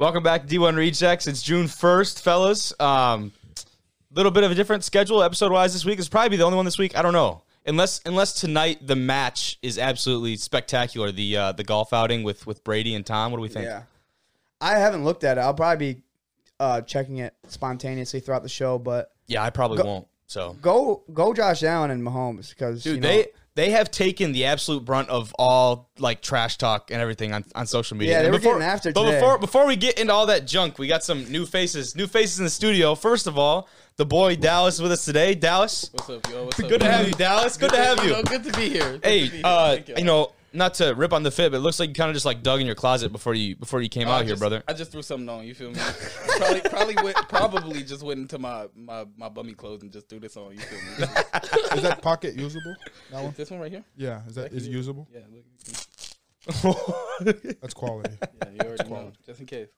Welcome back to D1 Rejects. It's June 1st, fellas. Um, little bit of a different schedule episode wise this week. It's probably the only one this week. I don't know. Unless unless tonight the match is absolutely spectacular. The uh, the golf outing with with Brady and Tom. What do we think? Yeah. I haven't looked at it. I'll probably be uh, checking it spontaneously throughout the show, but Yeah, I probably Go- won't. So go go Josh Allen and Mahomes because Dude, you know, they they have taken the absolute brunt of all like trash talk and everything on, on social media. Yeah, they And were before, getting after But today. before before we get into all that junk, we got some new faces, new faces in the studio. First of all, the boy Dallas with us today. Dallas, What's up, yo? What's up? good to have you, Dallas. Good to have you. know, good to be here. Good Hey, be here. uh, Thank you know, not to rip on the fit, but it looks like you kind of just like dug in your closet before you before you came Oh, I out here, brother. I just threw something on. You feel me? probably, probably, went, probably just went into my my my bummy clothes and just threw this on. You feel me? Is that pocket usable? That one? this one right here. Yeah. Is that is it usable? Yeah, look, That's quality. yeah, you already know. Just in case.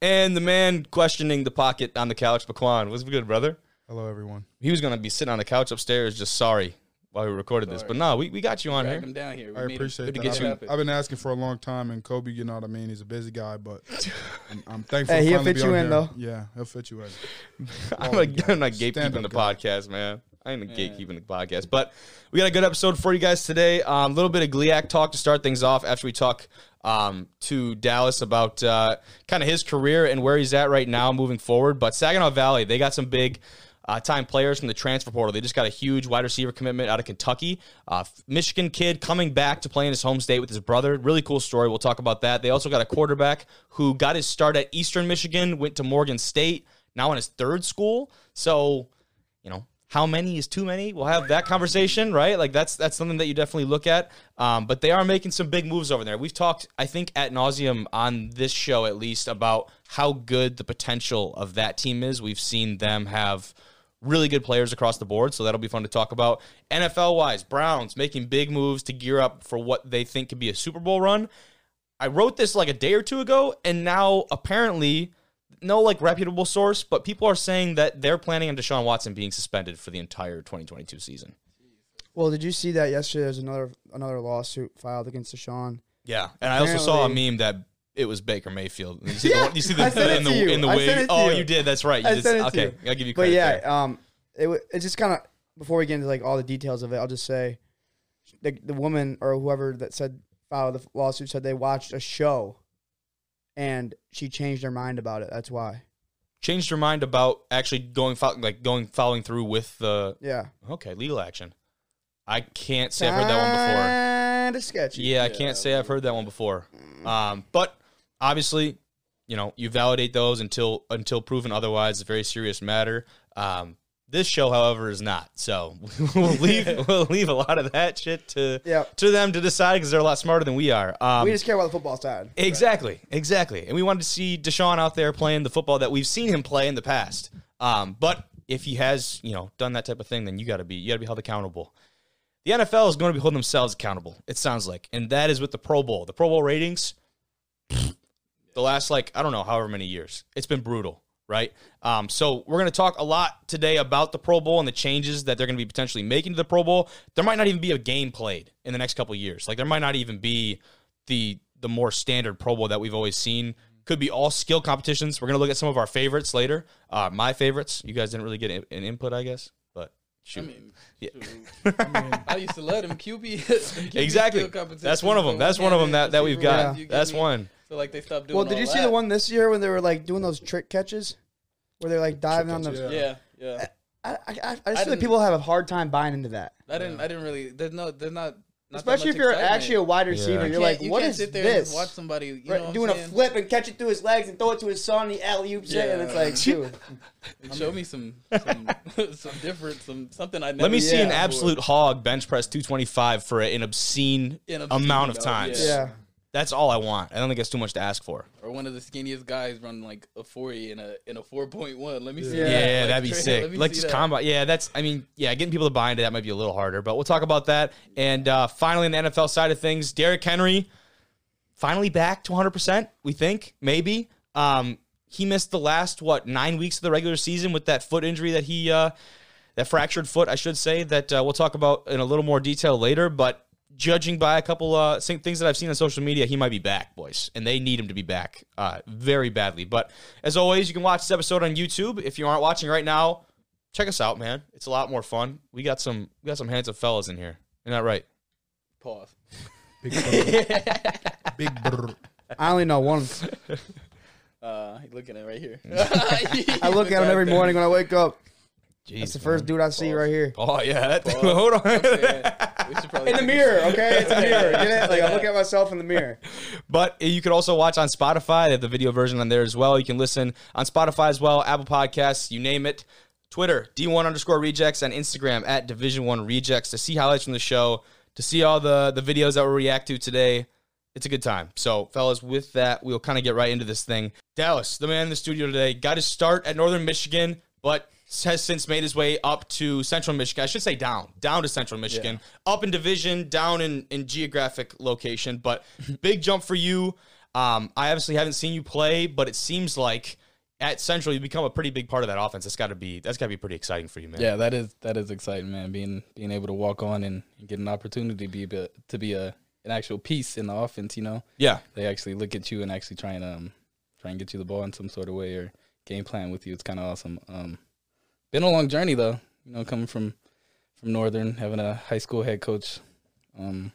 and the man questioning the pocket on the couch, Baquan. Was good, brother. Hello, everyone. He was gonna be sitting on the couch upstairs, just sorry while we recorded this, but no, we, we got you on Drag here. him down here. We I made it. appreciate Good to that. get I've, you- been, I've been asking for a long time, and Kobe, you know what I mean. He's a busy guy, but I'm, I'm thankful. Hey, he'll fit you in, here. though. Yeah, he'll fit you in. I'm not, I'm not gatekeeping Stand-up the guy. podcast, man. I ain't gatekeeping the podcast, but we got a good episode for you guys today. A um, little bit of Gliac talk to start things off after we talk um, to Dallas about uh, kind of his career and where he's at right now moving forward. But Saginaw Valley, they got some big uh, time players from the transfer portal. They just got a huge wide receiver commitment out of Kentucky. Uh, Michigan kid coming back to play in his home state with his brother. Really cool story. We'll talk about that. They also got a quarterback who got his start at Eastern Michigan, went to Morgan State, now in his third school. So, you know, how many is too many? We'll have that conversation, right? Like that's that's something that you definitely look at. Um, but they are making some big moves over there. We've talked, I think, at nauseum on this show at least about how good the potential of that team is. We've seen them have really good players across the board, so that'll be fun to talk about. NFL wise, Browns making big moves to gear up for what they think could be a Super Bowl run. I wrote this like a day or two ago, and now apparently no like reputable source, but people are saying that they're planning on Deshaun Watson being suspended for the entire 2022 season. Well, did you see that yesterday? There's another another lawsuit filed against Deshaun. Yeah, and I also saw a meme that it was Baker Mayfield. You see Yeah, the, one- you see the it in the in the wig. Oh, you. you did. That's right. You I did- sent it to okay, you. I'll give you credit. But yeah, there. um, it it just kind of before we get into like all the details of it, I'll just say the the woman or whoever that said filed the lawsuit said they watched a show, and she changed her mind about it. That's why. changed her mind about actually going fol- like going following through with the Yeah. okay legal action. I can't say I've heard that one before. Kind of sketchy. Yeah, I can't say I've heard that one before. Um, but obviously, you know, you validate those until until proven otherwise. It's a very serious matter. Um, this show, however, is not. So we'll leave we'll leave a lot of that shit to to them to decide because they're a lot smarter than we are. Um, We just care about the football side. Exactly, exactly. And we wanted to see Deshaun out there playing the football that we've seen him play in the past. Um, but if he has, you know, done that type of thing, then you got to be you got to be held accountable. The NFL is going to be holding themselves accountable. It sounds like, and that is with the Pro Bowl. The Pro Bowl ratings, the last like I don't know however many years, it's been brutal, right? Um, so we're going to talk a lot today about the Pro Bowl and the changes that they're going to be potentially making to the Pro Bowl. There might not even be a game played in the next couple of years. Like there might not even be the the more standard Pro Bowl that we've always seen. Could be all skill competitions. We're going to look at some of our favorites later. Uh, my favorites. You guys didn't really get an an input, I guess, but shoot. I mean, Yeah. shoot. I used to love them QB. them QB Exactly. That's one of them. That's one of them that, that we've got. wise, you get That's one. So like they stopped doing. Well, did all you see that. the one this year when they were like doing those trick catches, where they're like diving on the? catches, Yeah, yeah. I, I, I, I just I feel like people have a hard time buying into that, I didn't. I didn't really. There's no. There's not. not especially that if you're excitement. actually a wide receiver. Yeah. You're like, can't- you what can't is sit there this? just watch somebody you Right, know what doing a flip and catch it through his legs and throw it to his son. The alley oop shit, and it's like, dude, Show me some some, some different some something I never. Let me see an Yeah. absolute hog bench press 225 for an obscene, An obscene amount of amount, times. yeah. That's all I want. I don't think that's too much to ask for. or one of the skinniest guys running like a forty in a in a four point one. Let me see. Yeah. that. Yeah, Like, that'd be tra- sick. let Like just that. combat. Yeah, that's. I mean, yeah, getting people to buy into that might be a little harder, but we'll talk about that. And uh, finally, in the NFL side of things, Derrick Henry finally back to 100. percent We think maybe. Um, he missed the last what nine weeks of the regular season with that foot injury that he uh, that fractured foot, I should say, that uh, we'll talk about in a little more detail later. But judging by a couple uh things that I've seen on social media, he might be back, boys, and they need him to be back uh very badly. But as always, you can watch this episode on YouTube. If you aren't watching right now, check us out, man. It's a lot more fun. We got some we got some handsome fellas in here. Isn't that right? Pause. Big brr. Big brr. I only know one. Uh, you looking at right here. I look at him every morning when I wake up. Jeez, That's the first dude I see right here. Oh yeah, that thing. Pause. Hold on. Yeah, we should probably In the mirror, okay? It's a mirror. Get it? Like I look at myself in the mirror. But you can also watch on Spotify. They have the video version on there as well. You can listen on Spotify as well, Apple Podcasts, you name it. Twitter, D1 underscore rejects, and Instagram at Division One Rejects to see highlights from the show, to see all the, the videos that we react to today. It's a good time. So, fellas, with that, we'll kind of get right into this thing. Dallas, the man in the studio today, got his start at Northern Michigan, but has since made his way up to Central Michigan. I should say down, down to Central Michigan, up in division, down in, in geographic location. But big jump for you. Um, I obviously haven't seen you play, but it seems like at Central you become a pretty big part of that offense. That's got to be that's got to be pretty exciting for you, man. Yeah, that is that is exciting, man. Being being able to walk on and, and get an opportunity to be a to be a an actual piece in the offense. You know, yeah. they actually look at you and actually try and um try and get you the ball in some sort of way or game plan with you. It's kind of awesome. Um, been a long journey though. You know, coming from from Northern, having a high school head coach. Um,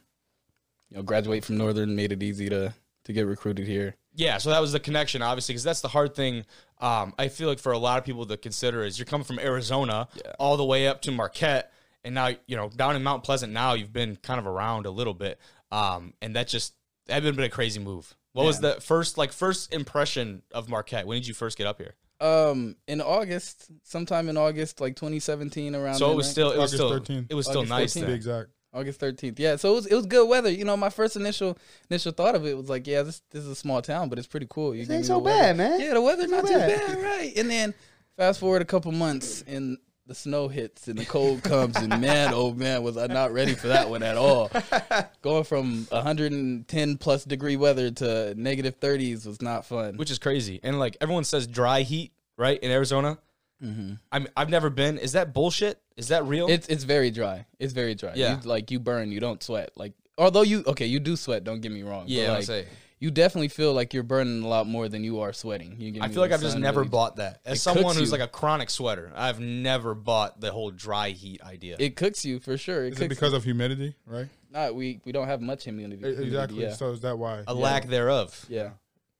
you know, graduate from Northern made it easy to to get recruited here. Yeah, so that was the connection, obviously, because that's the hard thing. Um, I feel like for a lot of people to consider is you're coming from Arizona Yeah. all the way up to Marquette, and now you know down in Mount Pleasant. Now you've been kind of around a little bit, um, and that just that been been a crazy move. What was the first like first impression of Marquette? When did you first get up here? Um, in August, sometime in August, like 2017, around. So it then, was right? still it was August still 13th. it was still August nice. 14th. To be exact. August thirteenth. Yeah, so it was it was good weather. You know, my first initial initial thought of it was like, yeah, this this is a small town, but it's pretty cool. You This ain't so the weather. bad, man. Yeah, the weather's not Not too bad. bad, right? And then fast forward a couple months, and the snow hits, and the cold comes, and man, oh man, was I not ready for that one at all. Going from 110 plus degree weather to negative 30s was not fun. which is crazy. And like everyone says, dry heat, right in Arizona. hmm I'm I've never been. Is that bullshit? Is that real? It's it's very dry. It's very dry. Yeah. You, like you burn, you don't sweat. Like although you okay, you do sweat. Don't get me wrong. but, yeah, I like, say. You definitely feel like you're burning a lot more than you are sweating. You give I feel like I've just never really- bought that. As someone who's you. like a chronic sweater, I've never bought the whole dry heat idea. It cooks you for sure. It Is it because of humidity, right? Not we we don't have much humidity. Humidity, Exactly. Yeah. So is that why? a lack thereof. yeah.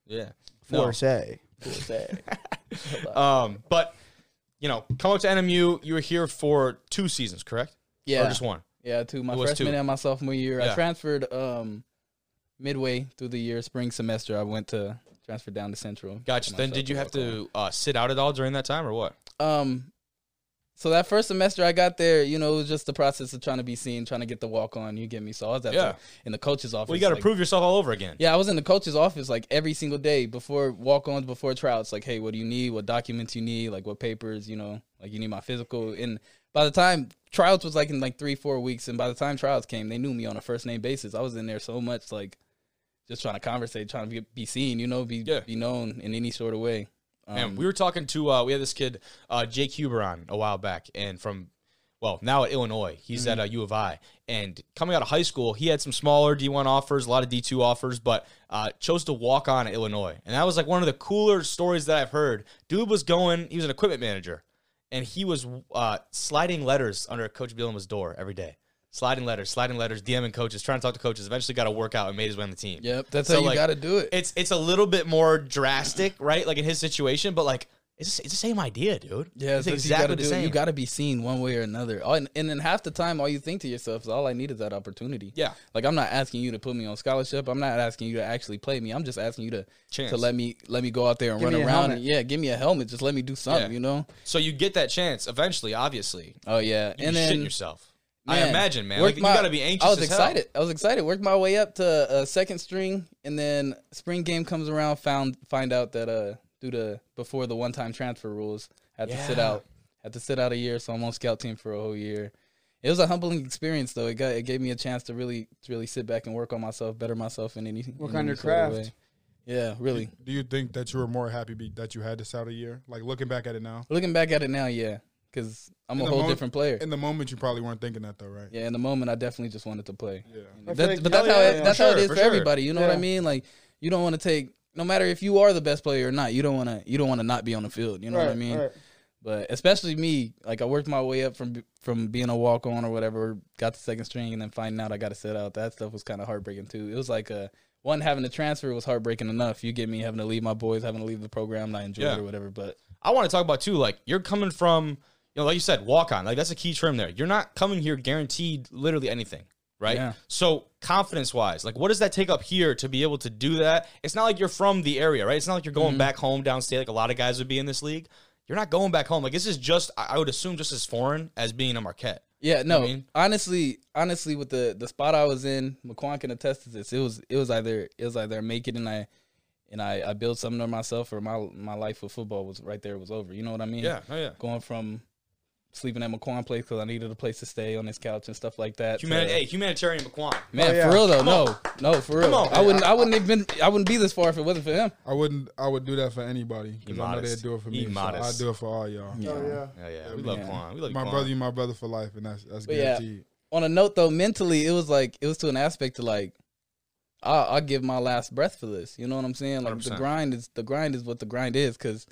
Yeah. No. Force A. Um, but you know, come up to NMU. You were here for two seasons, correct? Yeah. Or just one. Yeah, two. my freshman two. and my sophomore year. Yeah. I transferred um midway through the year, spring semester. I went to transfer down to Central. Gotcha. Then did you have to uh, sit out at all during that time, or what? Um, so that first semester I got there, you know, it was just the process of trying to be seen, trying to get the walk on. You get me? So I was at Yeah. the, in the coach's office. Well, you got to like- prove yourself all over again. Yeah, I was in the coach's office like every single day before walk ons, before tryouts. Like, hey, what do you need? What documents you need? Like, what papers? You know, like you need my physical. And by the time tryouts was like in like three, four weeks, and by the time tryouts came, they knew me on a first name basis. I was in there so much, like just trying to conversate, trying to be, be seen. You know, be Yeah. be known in any sort of way. Um, Man, we were talking to uh, we had this kid uh, Jake Huber on a while back, and from well now at Illinois, he's Mm-hmm. at uh, U of I, and coming out of high school, he had some smaller D one offers, a lot of D two offers, but uh, chose to walk on at Illinois, and that was like one of the cooler stories that I've heard. Dude was going, he was an equipment manager, and he was uh, sliding letters under Coach Bielema's door every day. Sliding letters, sliding letters, DMing coaches, trying to talk to coaches. Eventually, got a workout and made his way on the team. Yep, that's So, how you like, got to do it. It's it's a little bit more drastic, right? Like in his situation, but like it's it's the same idea, dude. Yeah, it's that's exactly you gotta the do. same. You got to be seen one way or another. Oh, And, and then half the time, all you think to yourself is, all I need is that opportunity. Yeah. Like I'm not asking you to put me on scholarship. I'm not asking you to actually play me. I'm just asking you to Chance. to let me let me go out there and Give run around. And, yeah, give me a helmet. Just let me do something. Yeah. You know. so you get that chance eventually, obviously. Oh yeah. You and shit then yourself. I imagine, man. Like, my- you got to be anxious. I was as hell. excited. I was excited. Worked my way up to uh, second string, and then spring game comes around. Found find out that uh due to before the one time transfer rules, had to sit out. Had to sit out a year, so I'm on scout team for a whole year. It was a humbling experience, though. It got it gave me a chance to really to really sit back and work on myself, better myself in any Work in on any your of craft. way. Yeah, really. Do you think that you were more happy be, that you had this out a year? Like looking back at it now, Looking back at it now, yeah, because I'm In a whole mo- different player. In the moment, you probably weren't thinking that though, right? Yeah, in the moment, I definitely just wanted to play. Yeah. I That- like- but that's Hell how yeah, it, yeah. that's For how sure, it is for for, sure. everybody. You know what I mean? Like you don't want to take no matter if you are the best player or not. You don't want to you don't want to not be on the field. You know what I mean? right. But especially me, like I worked my way up from from being a walk on or whatever, got the second string, and then finding out I got to sit out. That stuff was kind of heartbreaking too. It was like a one having to transfer was heartbreaking enough. You get me having to leave my boys, having to leave the program, and I enjoyed Yeah. it or whatever. But I want to talk about too. Like you're coming from, you know, like you said, walk on. Like that's a key term there. You're not coming here guaranteed literally anything, right? Yeah. So confidence wise, like what does that take up here to be able to do that? It's not like you're from the area, right? It's not like you're Mm-hmm. going back home downstate like a lot of guys would be in this league. You're not going back home. Like this is just, I would assume, just as foreign as being a Marquette. Yeah, no. I mean? honestly, honestly, with the the spot I was in, McQuan can attest to this. It was it was either it was either make it and I and I I built something on myself, or my my life with football was right there. Was over. You know what I mean? Yeah, oh yeah. Going from sleeping at McQuan place because I needed a place to stay on his couch and stuff like that. Humani- to- hey, humanitarian McQuan. man, Oh, yeah. for real though, Come no, no, for real. Come on, I wouldn't, I wouldn't have been, I wouldn't be this far if it wasn't for him. I wouldn't. I would do that for anybody because I know they'd do it for me. So I'd do it for all y'all. Yeah. Oh yeah. Yeah, yeah. We love Yeah. Quan. We love My Quan. brother, you my brother for life, and that's that's But yeah. guaranteed. on a note though, mentally it was like it was to an aspect to like I'll, I'll give my last breath for this. You know what I'm saying? Like the 100%. grind is the grind is what the grind is because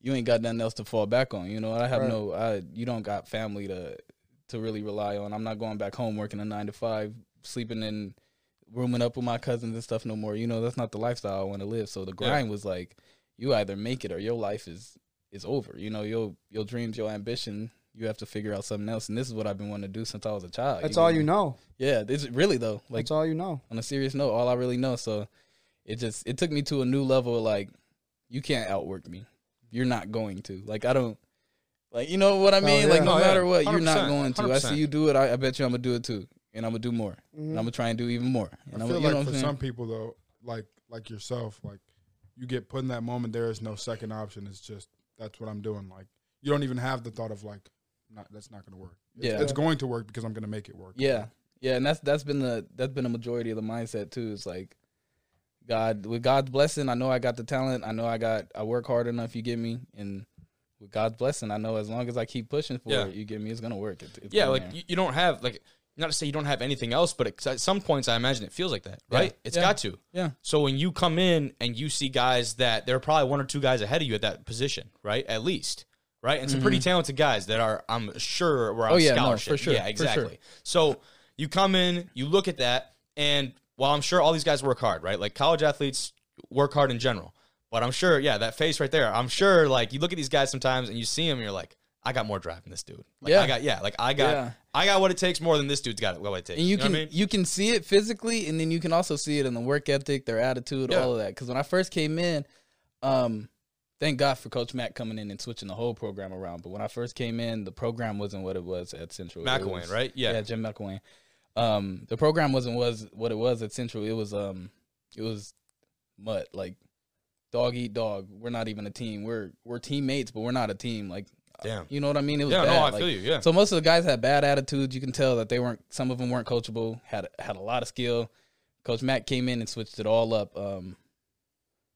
you ain't got nothing else to fall back on. You know, I have Right. no, I you don't got family to to really rely on. I'm not going back home working a nine to five, sleeping in rooming up with my cousins and stuff no more. You know, that's not the lifestyle I want to live. So the Yeah. grind was like you either make it or your life is is over. You know, your your dreams, your ambition. You have to figure out something else, and this is what I've been wanting to do since I was a child. That's get all me? you know. Yeah, this really though. Like That's all you know. on a serious note, all I really know. So it just it took me to a new level. Of like you can't outwork me. You're not going to. Like I don't. Like you know what I mean? yeah. Like no Oh, yeah. matter what, you're not 100%, going to. I see you do it. I, I bet you I'm gonna do it too, and I'm gonna do more, Mhm. and I'm gonna try and do even more. And I I'm, feel you know like what for I'm some people though, like like yourself, like you get put in that moment. There is no second option. It's just that's what I'm doing. Like you don't even have the thought of like, not that's not going to work. It's, Yeah. it's going to work because I'm going to make it work. Yeah, yeah, and that's that's been the that's been a majority of the mindset too. It's like God with God's blessing, I know I got the talent. I know I got I work hard enough. You get me, and with God's blessing, I know as long as I keep pushing for Yeah. it, you get me, it's gonna work. It, it's Yeah, like you, you don't have like not to say you don't have anything else, but it, at some points I imagine it feels like that, right? Yeah. It's Yeah. got to. yeah, So when you come in and you see guys that there are probably one or two guys ahead of you at that position, right? At least, right? And some pretty talented guys that are I'm sure were on Mm-hmm. Oh, yeah, no, for sure, Yeah, exactly. sure. So you come in, you look at that, and while I'm sure all these guys work hard, right? Like college athletes work hard in general. But I'm sure, yeah, that face right there. I'm sure, like you look at these guys sometimes and you see them, you're like, I got more drive than this dude. Like, Yeah. I got, yeah, like I got, Yeah. I got what it takes more than this dude's got what it takes. and you know can I mean? you can see it physically, and then you can also see it in the work ethic, their attitude, Yeah. all of that. Because when I first came in, um, thank God for Coach Mack coming in and switching the whole program around. But when I first came in, the program wasn't what it was at Central. McElwain, was- right? Yeah. yeah, Jim McElwain. Um, the program wasn't was what it was at Central. It was um, it was mud like dog eat dog. We're not even a team. We're we're teammates, but we're not a team. Like, Damn. you know what I mean? It was Yeah, bad. no, I like, feel you. Yeah. so most of the guys had bad attitudes. You can tell that they weren't. Some of them weren't coachable. had had a lot of skill. Coach Mac came in and switched it all up. Um,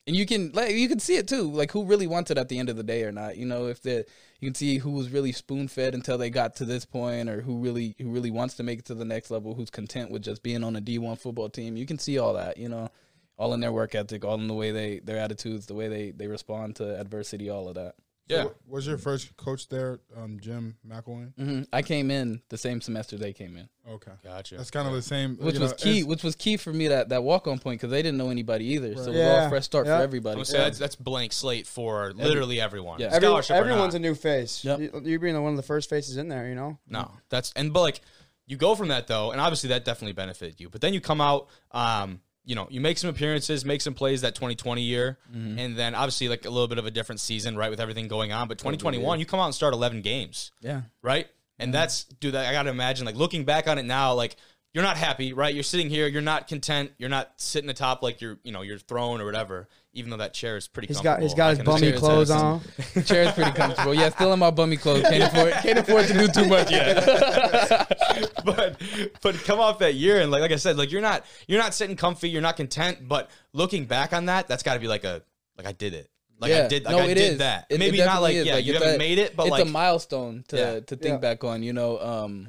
and you can like you can see it too, like who really wants it at the end of the day or not. You know, if the you can see who was really spoon fed until they got to this point, or who really who really wants to make it to the next level, who's content with just being on a D one football team. You can see all that. You know, all in their work ethic, all in the way they their attitudes, the way they they respond to adversity, all of that. Yeah. So was your first coach there, um, Jim McElwain? hmm I came in the same semester they came in. Okay, Gotcha. that's kind of the same. which was know, key. Which was key for me that that walk on point because they didn't know anybody either. So it was all Yeah. a fresh start Yeah. for everybody. gonna say that's that's blank slate for literally everyone. Yeah. Every, Scholarship or everyone's not. a new face. Yep. You, you're being one of the first faces in there. You know. No, that's and but like you go from that though, and obviously that definitely benefited you. But then you come out, um, you know, you make some appearances, make some plays that 2020 year, Mm-hmm. and then obviously like a little bit of a different season, right, with everything going on. But 2021, you come out and start 11 games, yeah, right? And that's dude, that I gotta imagine like looking back on it now, like you're not happy, right? You're sitting here, you're not content, you're not sitting atop like you're, you know, your throne or whatever. Even though that chair is pretty. Comfortable. He's got he's comfortable, got I his bummy clothes Cheers, on. the chair is pretty comfortable. Yeah, still in my bummy clothes. Can't afford can't afford to do too much yet. but but come off that year and like like I said, like you're not you're not sitting comfy, you're not content, but looking back on that, that's got to be like a like I did it. Like I did, like No, I it did is. that. It- it Maybe not like is. yeah, Like, you haven't a- made it, but it's like a milestone to Yeah. to think Yeah. back on. You know, um,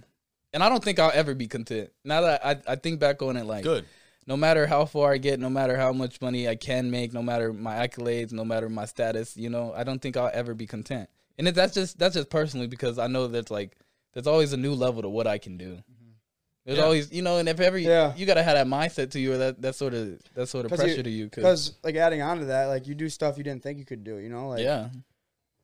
and I don't think I'll ever be content. Now that I, I think back on it, like good. No matter how far I get, no matter how much money I can make, no matter my accolades, no matter my status, you know, I don't think I'll ever be content. And that's just that's just personally because I know there's like there's always a new level to what I can do. Mm-hmm. There's Yeah. always, you know, and if every Yeah. you gotta have that mindset to you or that that sort of that sort of 'Cause you- pressure to you. Cause, Because like adding on to that, like you do stuff you didn't think you could do. You know, like yeah,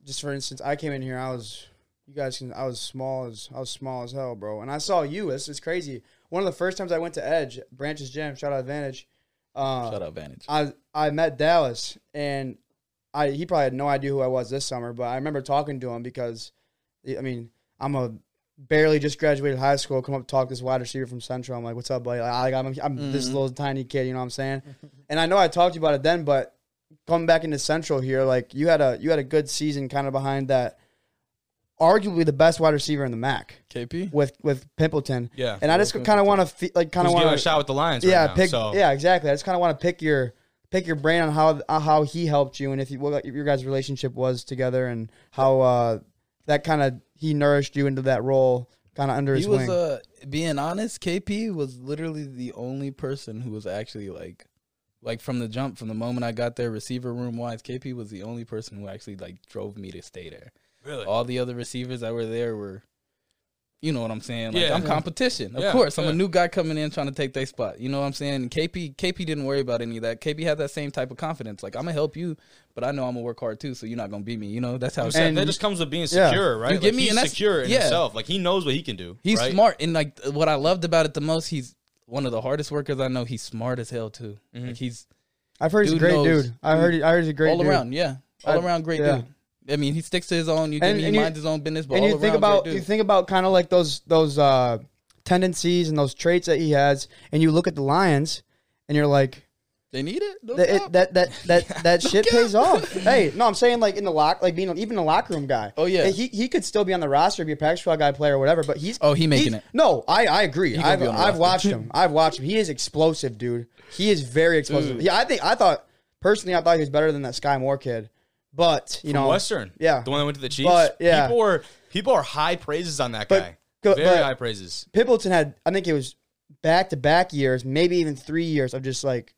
just for instance, I came in here. I was, you guys can. I was small as I was small as hell, bro. And I saw you. It's, it's crazy. One of the first times I went to Edge, Branches Gym. Shout out Advantage. Uh, shout out Vantage. I I met Dallas, and I he probably had no idea who I was this summer, but I remember talking to him because, I mean, I'm a barely just graduated high school. Come up talk to this wide receiver from Central. I'm like, what's up, buddy? Like, I'm I'm this Mhm. little tiny kid. You know what I'm saying? and I know I talked to you about it then, but coming back into Central here, like you had a you had a good season kind of behind that. Arguably the best wide receiver in the MAC KP. with with Pimpleton, Yeah, and I just kind of want to like kind Who's of giving want a to shot with the Lions? right yeah, now, pick. so. Yeah, exactly. I just kind of want to pick your pick your brain on how uh, how he helped you and if you, what your guys' relationship was together and how uh, that kind of he nourished you into that role, kind of under his He was wing. uh being honest, KP was literally the only person who was actually like like from the jump, from the moment I got there, receiver room wise, KP was the only person who actually like drove me to stay there. Really? All the other receivers that were there were you know what I'm saying? Like Yeah. I'm competition. Of Yeah, course. I'm yeah. a new guy coming in trying to take their spot. You know what I'm saying? KP KP didn't worry about any of that. KP had that same type of confidence. Like I'm gonna help you, but I know I'm gonna work hard too, so you're not gonna beat me. You know, that's how I'm saying that just comes with being yeah. secure, right? You Like, get me, he's and that's- secure in yeah. himself. Like he knows what he can do. He's right? smart, and like what I loved about it the most, he's one of the hardest workers I know. He's smart as hell too. Mhm. Like he's I've heard he's a great knows- dude. I heard he, I heard he's a great all dude. around, yeah, all I- around great yeah. dude. I mean, he sticks to his own. You And- me, and he minds his own business, but and you think about you think about kind of like those those uh, tendencies and those traits that he has, and you look at the Lions, and you're like, they need it. No that it, that that that that shit pays off. Hey, no, I'm saying like in the lock, like being even a locker room guy. Oh, yeah. He he could still be on the roster, be a practice squad guy, player, or whatever. But he's Oh, he making he's- it. No, I I agree. I've the I've watched him. I've watched him. He is explosive, dude. He is very explosive. Dude. Yeah, I think I thought personally, I thought he was better than that Skyy Moore kid. But you From know, Western. yeah. The one that went to the Chiefs. But, yeah. People were people are high praises on that But- guy. go- Very but- high praises. Pimpleton had I think it was back to back years, maybe even three years of just like,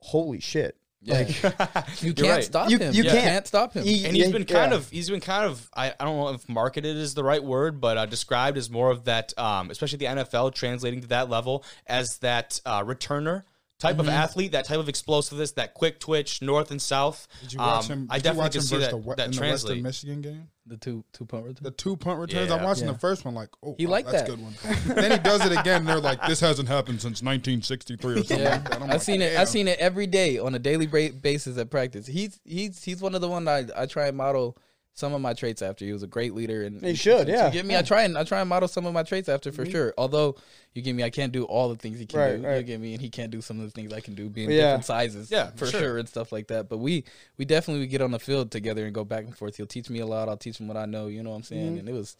holy shit. Yeah. Like you can't right. stop You- him. you You can't. can't stop him. He- and he's been kind yeah. of he's been kind of I, I don't know if marketed is the right word but uh, described as more of that um, especially the NFL translating to that level as that uh, returner type Mm-hmm. of athlete that type of explosiveness that quick twitch north and south Did you watch Um, him? I did you definitely watch can him see that, the, that in the Western translate Michigan game? the two two punt return. The two punt returns. Yeah. I'm watching Yeah. the first one like, oh, He wow, liked that's that. a good one. then he does it again. And they're like, this hasn't happened since 1963 or something Yeah, like that. I'm I've like, seen it. damn. I've seen it every day on a daily basis at practice. He's he's he's one of the one I, I try and model some of my traits after. He was a great leader, and He should, you yeah. get me. I try and I try and model some of my traits after for mm-hmm. sure. Although you give me, I can't do all the things he can Right, do. right. You give me, and he can't do some of the things I can do, being Yeah. different sizes. Yeah, for sure. sure. and stuff like that. But we we definitely would get on the field together and go back and forth. He'll teach me a lot. I'll teach him what I know. You know what I'm saying? Mm-hmm. And it was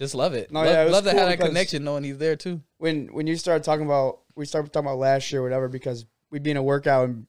just love it. No, love, yeah, it was love to cool have that connection, knowing he's there too. when when you started talking about we started talking about last year, or whatever, because we'd be in a workout and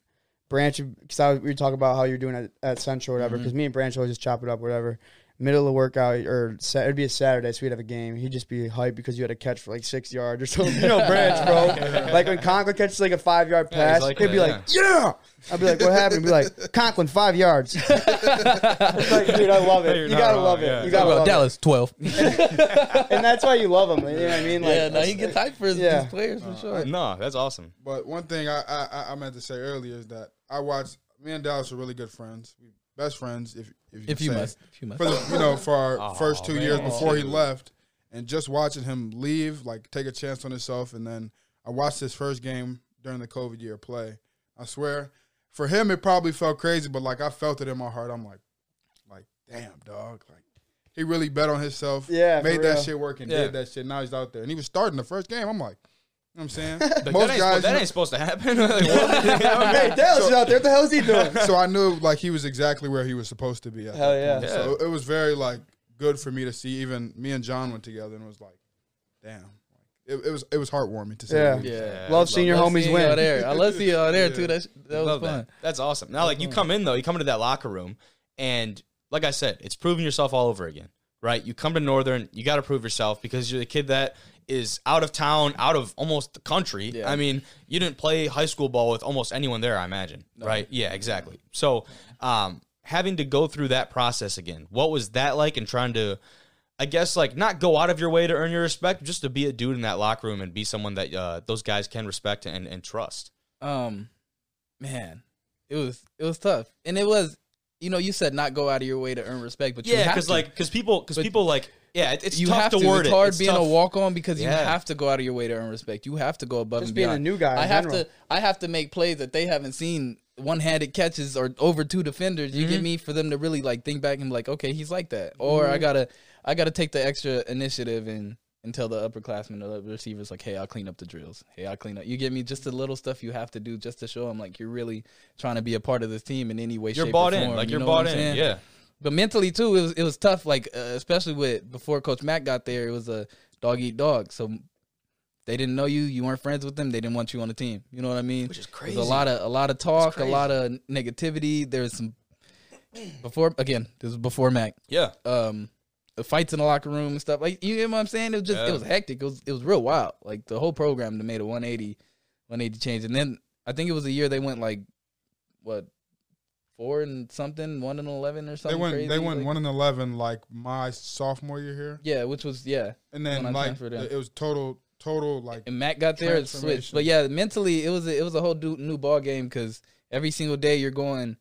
Branch, because I we were talking about how you're doing at, at Central, or whatever. Mm-hmm. Because me and Branch always just chop it up, whatever. Middle of the workout, or sa- it'd be a Saturday, so we'd have a game. He'd just be hyped because you had a catch for like six yards or something. You know, Branch, bro. like when Conklin catches like a five yard Yeah, he's pass, like he'd be that, like, "Yeah." I'd be like, "What happened?" He'd be like, "Conklin, five yards." it's like, dude, I love it. You're You not gotta wrong, love yeah. it. You gotta love Dallas twelve. and that's why you love him. You know what I mean? Like, yeah, no, he gets hyped for his, Yeah. his players for uh, sure. no that's awesome But one thing I, I I- I meant to say earlier is that I watched. Me and Dallas are really good friends, we best friends. If if you, If can you say. must, if you must. for the you know for our Oh, first two oh, man. years before he left, and just watching him leave, like take a chance on himself, and then I watched his first game during the COVID year play. I swear, for him it probably felt crazy, but like I felt it in my heart. I'm like, like damn dog, like he really bet on himself. Yeah, made that shit work and Yeah. did that shit. Now he's out there, and he was starting the first game. I'm like, you know what I'm saying Like, most that, ain't, guys. that you know- ain't supposed to happen Like, what? hey, Dallas is out there. What the hell is he doing? so I knew like he was exactly where he was supposed to be. At Hell that yeah. So it was very like good for me to see. Even me and John went together and was like, damn, like, it, it was it was heartwarming to see. Yeah. Yeah, Love seeing your Love homies seeing win. Y'all there. I love seeing y'all there too. Yeah. That, sh- that was fun. that. That's awesome. Now, like you mm-hmm. come in though, you come into that locker room, and like I said, it's proving yourself all over again, right? You come to Northern, you got to prove yourself because you're the kid that is out of town, out of almost the country. Yeah. I mean, you didn't play high school ball with almost anyone there, I imagine, right? Yeah, exactly. So, um, having to go through that process again, what was that like? And trying to, I guess, like not go out of your way to earn your respect, just to be a dude in that locker room and be someone that uh, those guys can respect and, and trust. Um, man, it was it was tough, and it was, you know, you said not go out of your way to earn respect, but Yeah, because like because people because people like yeah, it, it's you tough have to to. word It's it. hard It's being tough. a walk on because you have to go out of your way to earn respect. You have to go above Just and being a beyond. new guy in I have general. to. I have to make plays that they haven't seen. One handed catches or over two defenders. You Mm-hmm. get me for them to really like think back and be like, okay, he's like that. Or Mm-hmm. I gotta, I gotta take the extra initiative and and tell the upperclassmen, the receivers, like, hey, I'll clean up the drills. Hey, I'll clean up. You get me? Just the little stuff you have to do just to show them like you're really trying to be a part of this team in any way. You're shape, bought or in, like you you're know bought in. saying? Yeah, But mentally too, it was it was tough. Like uh, especially with before Coach Mac got there, it was a dog eat dog. So they didn't know you. You weren't friends with them. They didn't want you on the team. You know what I mean? Which is crazy. a lot of a lot of talk, a lot of negativity. There's some before again. This was before Mac. yeah. Um, the fights in the locker room and stuff. Like you know what I'm saying? It was just Yeah. it was hectic. It was it was real wild. Like the whole program made a 180, 180 change. And then I think it was a year they went like what four and something, one and eleven or something. They something. went crazy. they went like- one and eleven like my sophomore year here, Yeah, which was yeah. and then like in. it was total total like And Mac got there and switched. But yeah, mentally it was a, it was a whole new ball game because every single day you're going,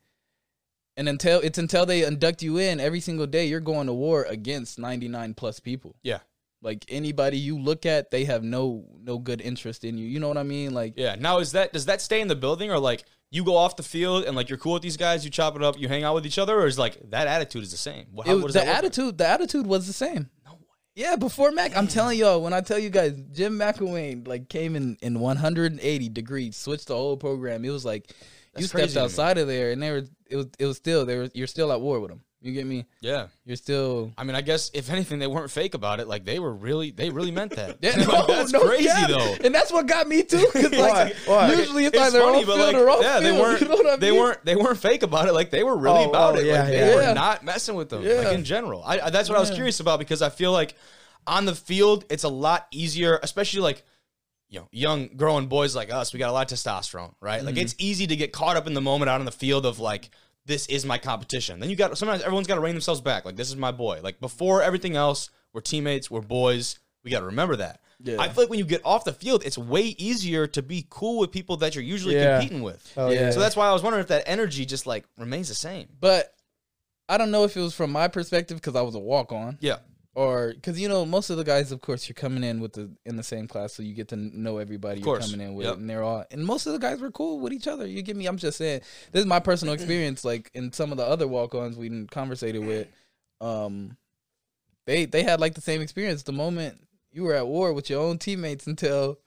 and until it's until they induct you in, every single day you're going to war against 99 plus people. Yeah. Like anybody you look at, they have no no good interest in you. You know what I mean? Like Yeah. Now is that does that stay in the building or like you go off the field and like you're cool with these guys, you chop it up, you hang out with each other, or is like that attitude is the same? How, it what was, the that like? attitude. The attitude was the same. No way. Yeah, before Mac, I'm telling y'all, when I tell you guys, Jim McElwain like came in in 180 degrees, switched the whole program. It was like you stepped crazy to me. outside of there, and they were it was it was still there. you're still at war with them. You get me? Yeah. You're still. I mean, I guess if anything, they weren't fake about it. Like they were really, they really meant that. Yeah, Like, that's no crazy cap. though. and that's what got me too. Because like Why? Usually it's, It's either funny, but field like, or off yeah, they weren't, You know I they weren't, they weren't fake about it. Like they were really Oh, about oh, it. yeah, like they yeah. were not messing with them. Yeah. Like in general, I, I that's what I was curious about because I feel like on the field it's a lot easier, especially like you know young growing boys like us. We got a lot of testosterone, right? Like Mm-hmm. it's easy to get caught up in the moment out on the field of like. This is my competition. Then you got sometimes everyone's got to rein themselves back. Like this is my boy. Like before everything else, we're teammates, we're boys. We got to remember that. Yeah. I feel like when you get off the field, it's way easier to be cool with people that you're usually Yeah. competing with. Oh, Yeah. So that's why I was wondering if that energy just like remains the same. But I don't know if it was from my perspective because I was a walk on. Yeah. Or because you know most of the guys of course you're coming in with the in the same class so you get to know everybody you're coming in with Yep. and they're all and most of the guys were cool with each other you get me i'm just saying this is my personal experience like in some of the other walk-ons we didn't conversated with um they they had like the same experience the moment you were at war with your own teammates until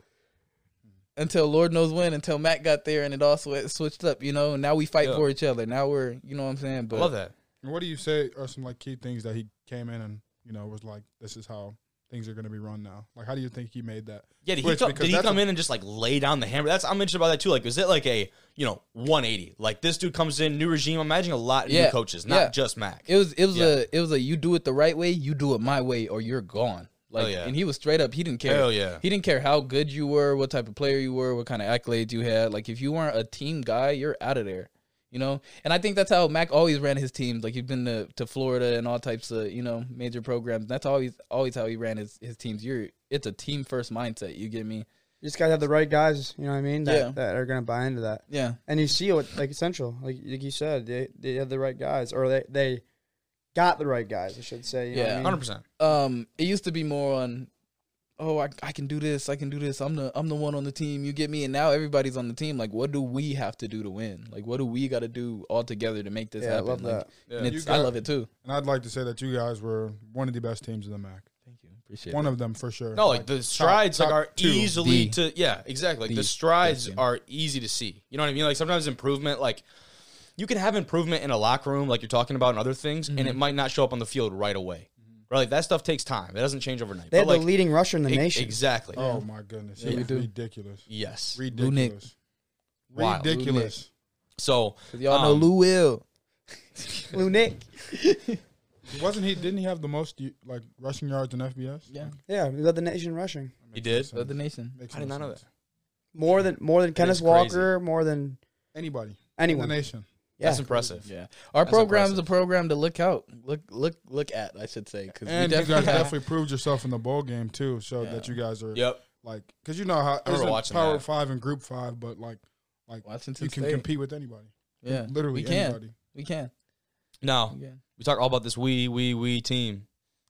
until Lord knows when, until Mac got there and it all sw- switched up, you know. Now we fight Yeah. for each other. Now we're, you know what I'm saying. But I love that. And what do you say are some like key things that he came in and you know was like this is how things are going to be run now? Like how do you think he made that? Yeah, did he, come, did he come a- in and just like lay down the hammer? That's I'm interested about that too. Like, is it like a you know 180? Like this dude comes in, new regime. I'm imagining a lot of new coaches, not Yeah. just Mac. It was it was Yeah. a it was a you do it the right way, you do it my way, or you're gone. Oh, like, Hell yeah. and he was straight up. He didn't care. Hell yeah. He didn't care how good you were, what type of player you were, what kind of accolades you had. Like, if you weren't a team guy, you're out of there. You know, and I think that's how Mac always ran his teams. Like he's been to, to Florida and all types of you know major programs. That's always always how he ran his, his teams. You're it's a team first mindset. You get me? You just gotta have the right guys. You know what I mean? That, Yeah. that are gonna buy into that. Yeah. And you see what like essential, like like you said, they they have the right guys, or they they got the right guys. I should say. You know what I Yeah. mean? Hundred percent. um it used to be more on oh I, I can do this i can do this i'm the i'm the one on the team you get me and now everybody's on the team like what do we have to do to win like what do we got to do all together to make this Yeah, I happen love like, that. and You it's, i love it too And I'd like to say that you guys were one of the best teams in the MAC. thank you appreciate it. One it of them for sure. No, like the strides top like are two. easily The- to yeah, exactly. Like the the strides are easy to see. You know what I mean? Like sometimes improvement, like you can have improvement in a locker room, like you're talking about, and other things, and mm-hmm. it might not show up on the field right away. Right, like that stuff takes time. It doesn't change overnight. They had But, like, the leading rusher in the e- nation. Exactly. Oh my goodness, Yeah, we it's ridiculous, Yes. Lou Nick. ridiculous, Wild. ridiculous. So Cause y'all know Um, Lou Will. Lou Nick. Wasn't he? Didn't he have the most like rushing yards in FBS? Yeah, Yeah, he led the nation rushing. He did? Makes no of the nation. Makes I did no not know that. More than more than Kenneth Walker, more than Anybody Anyone. in anyone. the nation. Yeah. That's impressive. Yeah, our That's program's impressive. a program to look out, look, look, look at. I should say, because And you guys definitely have. definitely proved yourself in the bowl game too. Showed Yeah. that you guys are Yep. like, because you know how I remember it's watching Power that. Five and Group Five, but like Washington you can State. compete with anybody. Yeah, literally we can. anybody. We can. Now We can. we talk all about this we we we team.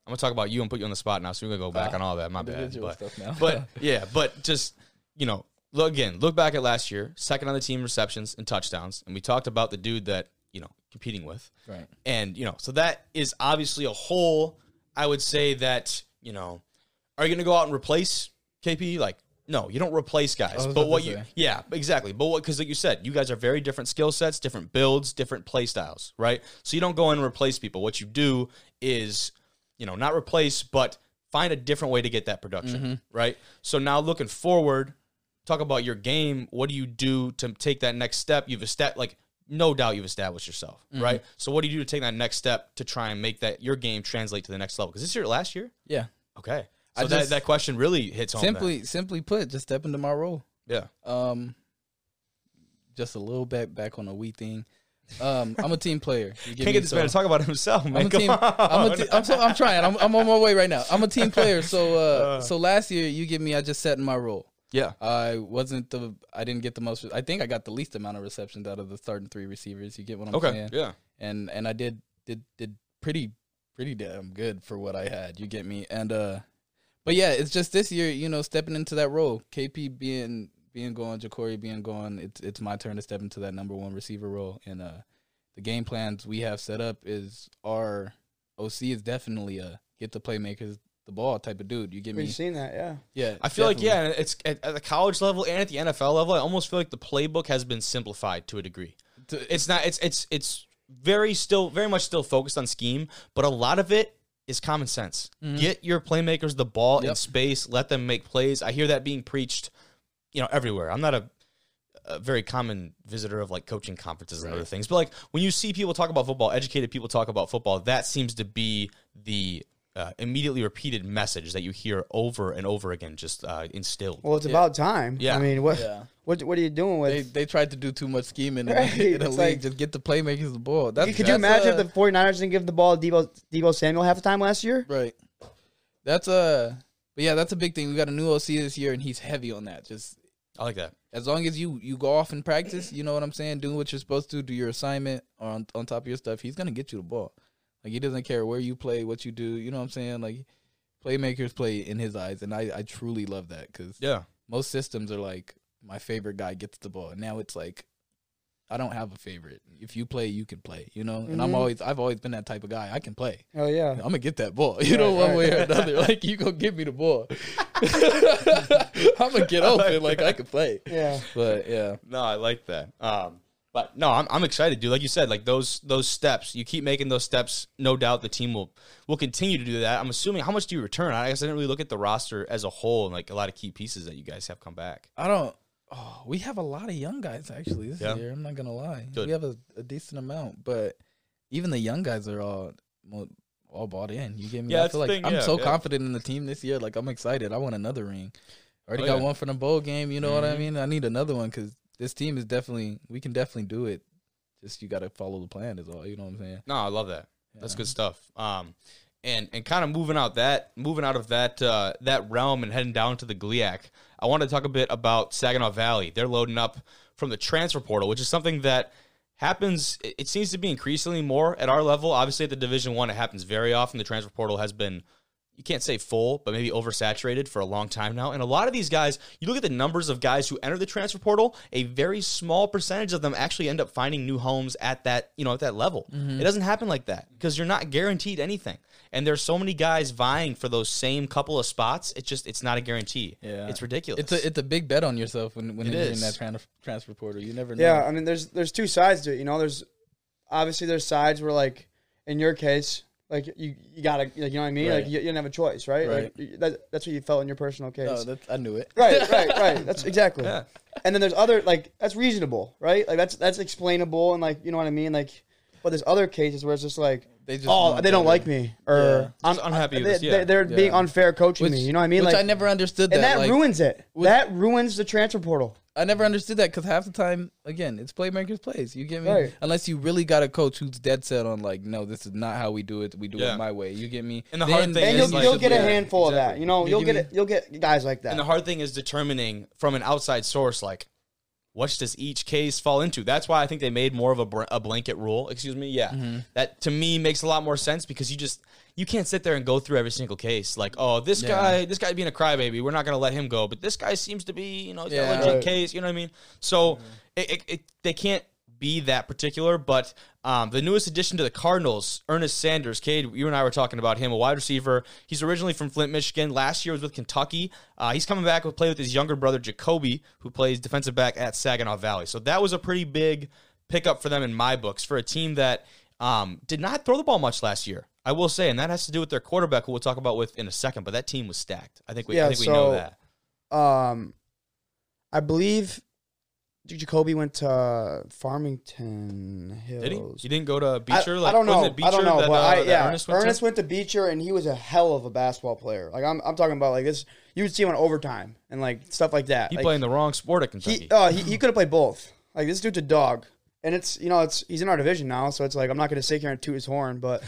I'm gonna talk about you and put you on the spot now, so we're gonna go back Ah, on all that. My bad, but stuff now. but yeah, but just you know, look again, look back at last year, second on the team receptions and touchdowns, and we talked about the dude that you know competing with, right. and you know, so that is obviously a whole. I would say that you know, are you gonna go out and replace KP? Like, no, you don't replace guys. But what you, yeah, exactly. But what, because like you said, you guys are very different skill sets, different builds, different play styles, right? So you don't go in and replace people. What you do is, you know, not replace, but find a different way to get that production, Mm-hmm. right? So now looking forward, talk about your game. What do you do to take that next step? You've established, like, no doubt you've established yourself, Mm-hmm. right? So what do you do to take that next step to try and make that your game translate to the next level? Because this year, last year, Yeah. okay. I So that, just- that question really hits home. then. Simply, simply put, just step into my role. yeah. Um, just a little bit back on the we thing. Um, I'm a team player. You Can't get this man to talk about himself, man. I'm a team. I'm, a te- I'm, so, I'm trying. I'm, I'm on my way right now. I'm a team player. So, uh, Uh. so last year you give me. I just sat in my role. Yeah. I wasn't the. I didn't get the most. I think I got the least amount of receptions out of the starting three receivers. You get what I'm Okay. saying? Yeah. And and I did did did pretty pretty damn good for what I had. You get me? And uh, but yeah, it's just this year. You know, stepping into that role. KP being being gone, JaCorey being gone. It's it's my turn to step into that number one receiver role. And uh, the game plans we have set up is our OC is definitely a get the playmakers the ball type of dude. You get me? We've seen that, yeah. Yeah. I feel like yeah, it's at, at the college level and at the NFL level. I almost feel like the playbook has been simplified to a degree. It's not. It's it's it's very still very much still focused on scheme, but a lot of it is common sense. Mm-hmm. Get your playmakers the ball in space. Let them make plays. I hear that being preached, you know, everywhere. I'm not a, a very common visitor of like coaching conferences and other things, but like when you see people talk about football, educated people talk about football, that seems to be the uh, immediately repeated message that you hear over and over again, just uh, instilled. Well, it's about time. Yeah. I mean, what Yeah. what what are you doing with? They they tried to do too much scheming in, Right, the, in the it's league. like- just get the playmakers the ball. That's, could you imagine uh, if the 49ers didn't give the ball to Deebo, Deebo Samuel half the time last year? right? That's a but yeah, that's a big thing. We got a new OC this year, and he's heavy on that. Just I like that. as long as you you go off and practice, you know what I'm saying, doing what you're supposed to, do your assignment on on top of your stuff. He's gonna get you the ball. Like he doesn't care where you play, what you do. You know what I'm saying? Like playmakers play in his eyes, and I I truly love that because Yeah. most systems are like my favorite guy gets the ball. Now it's like I don't have a favorite. If you play, you can play. You know, and I'm Mhm. always I've always been that type of guy. I can play. Oh yeah. I'm gonna get that ball. You know, one right. way or another. Like you gonna give me the ball. I'm gonna get open. Like I can play. Yeah. But yeah, No, I like that. Um, but no, I'm, I'm excited, dude. Like you said, like those those steps, you keep making those steps. No doubt the team will will continue to do that. I'm assuming. How much do you return? I guess I didn't really look at the roster as a whole and like a lot of key pieces that you guys have come back. I don't. Oh, we have a lot of young guys actually this Yeah. year. I'm not gonna lie. Good. We have a, a decent amount, but even the young guys are all all bought in. You get me? Yeah, I feel like thing, I'm yeah, so yeah. confident in the team this year. Like I'm excited. I want another ring. Already Oh, got one for the bowl game. You know what I Mhm. mean? I need another one because this team is definitely. We can definitely do it. Just you got to follow the plan. Is all. You know what I'm saying? No, I love that. That's good stuff. Um, and and kind of moving out that moving out of that uh, that realm and heading down to the GLIAC. I want to talk a bit about Saginaw Valley. They're loading up from the transfer portal, which is something that happens. It it seems to be increasingly more at our level. Obviously, at the Division One, it happens very often. The transfer portal has been you can't say full, but maybe oversaturated for a long time now. And a lot of these guys, you look at the numbers of guys who enter the transfer portal, a very small percentage of them actually end up finding new homes at that, you know, at that level. Mm-hmm. It doesn't happen like that because you're not guaranteed anything. And there's so many guys vying for those same couple of spots. It's just it's not a guarantee. Yeah. It's ridiculous. It's a it's a big bet on yourself when when It you're in that trans- transfer portal. You never know. Yeah, I mean, there's there's two sides to it. You know, there's obviously there's sides where like in your case, Like you, you gotta, like, you know what I mean? Right. Like you, you didn't have a choice, right? Right. Like you- that, that's what you felt in your personal case. Oh, that's, I knew it. right, right, right. That's exactly. Yeah. And then there's other like that's reasonable, right? Like that's that's explainable and like you know what I mean? Like, but there's other cases where it's just like, They just oh, they don't like me, or Yeah. I'm Just unhappy with they, this, yeah. they, are being Yeah. unfair coaching Which, me. You know what I mean? Which like, I never understood that. and that like, ruins it. with- that ruins the transfer portal. I never understood that because half the time, again, it's playmakers plays. You get me? Right. Unless you really got a coach who's dead set on like, no, this is not how we do it. We do Yeah. it my way. You get me? And the hard thing And is, you'll, like- you'll get a Yeah, handful of that. You know, You you'll give get me- it. You'll get guys like that. And the hard thing is determining from an outside source, like, what does each case fall into? That's why I think they made more of a, br- a blanket rule. Excuse me. Yeah. Mm-hmm. That to me makes a lot more sense because you just, you can't sit there and go through every single case. Like, oh, this Yeah. guy, this guy being a crybaby, we're not going to let him go. But this guy seems to be, you know, he's a legit Right. case. You know what I mean? So it, it, it, they can't be that particular. But um, the newest addition to the Cardinals, Ernest Sanders, Cade, you and I were talking about him, a wide receiver. He's originally from Flint, Michigan. Last year was with Kentucky. Uh, he's coming back to play with his younger brother Jacoby, who plays defensive back at Saginaw Valley. So that was a pretty big pickup for them in my books for a team that um, did not throw the ball much last year. I will say, and that has to do with their quarterback, who we'll talk about with in a second. But that team was stacked. I think we, I Yeah, think we know that. um, I believe Jacoby went to Farmington Hills. Did he? He didn't go to Beecher. I like, don't know. wasn't it Beecher I don't know. That, but uh, I, yeah, Ernest went to? went to Beecher, and he was a hell of a basketball player. Like I'm, I'm talking about like this. You would see him on overtime and like stuff like that. He like, playing the wrong sport at Kentucky. He, uh, he, he could have played both. Like this dude's a dog, and it's you know it's he's in our division now, so it's like I'm not going to sit here and toot his horn, but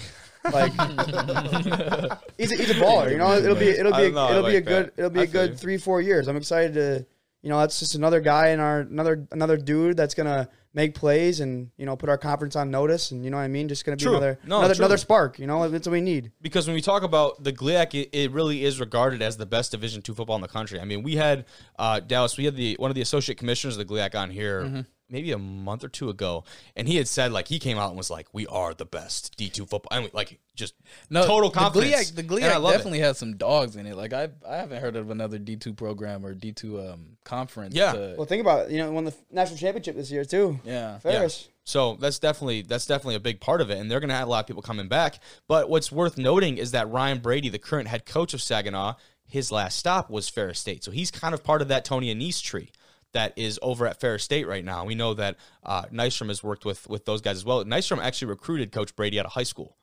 like he's a, he's a baller. You know, it'll be it'll be don't know, it'll be a like good that. it'll be I a good three four years. I'm excited to you know that's just another guy in our another another dude that's gonna make plays and you know put our conference on notice and you know what I mean. Just gonna be True. another No, another, another spark. You know, that's what we need. because when we talk about the GLIAC, it, it really is regarded as the best Division two football in the country. I mean, we had uh, Dallas, we had the one of the associate commissioners of the GLIAC on here. Mm-hmm. Maybe a month or two ago, and he had said like he came out and was like, "We are the best D two football," and we, like just total confidence. The GLIAC, the And I GLIAC it. definitely has some dogs in it. Like I, I haven't heard of another D two program or D two um conference. Yeah. to- Well, think about it. You know, won the national championship this year too. yeah. Ferris. So that's definitely that's definitely a big part of it, and they're going to have a lot of people coming back. But what's worth noting is that Ryan Brady, the current head coach of Saginaw, his last stop was Ferris State, so he's kind of part of that Tony Annese tree that is over at Ferris State right now. We know that uh, Nystrom has worked with with those guys as well. Nystrom actually recruited Coach Brady out of high school.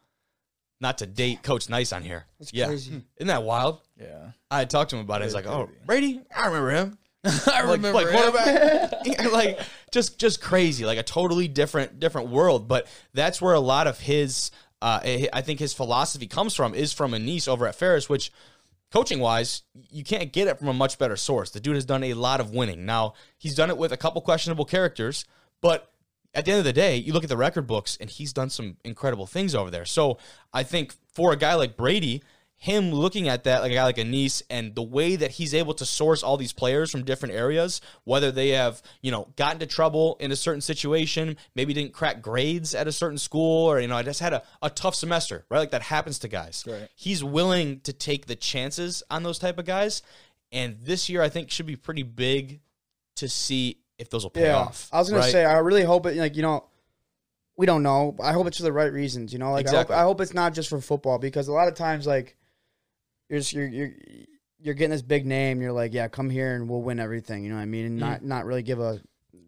Not to date Coach Nice on here. That's yeah, crazy. isn't that wild? Yeah. I had talked to him about it. He's like, "Oh, Brady, I remember him." I like, remember like him. quarterback, like just just crazy, like a totally different different world. But that's where a lot of his, uh, I think his philosophy comes from is from Annese over at Ferris, which coaching wise, you can't get it from a much better source. The dude has done a lot of winning. Now he's done it with a couple questionable characters, but at the end of the day, you look at the record books and he's done some incredible things over there. So I think for a guy like Brady, him looking at that like a guy like Annese and the way that he's able to source all these players from different areas, whether they have, you know, gotten into trouble in a certain situation, maybe didn't crack grades at a certain school, or, you know, I just had a, a tough semester, right? Like that happens to guys. Right. He's willing to take the chances on those type of guys. And this year I think should be pretty big to see if those will pay off. I was gonna right? say, I really hope it. Like you know, we don't know. I hope it's for the right reasons. You know, like Exactly. I, hope, I hope it's not just for football because a lot of times, like you're just, you're you're you're getting this big name. You're like, yeah, come here and we'll win everything. You know what I mean? And not not really give a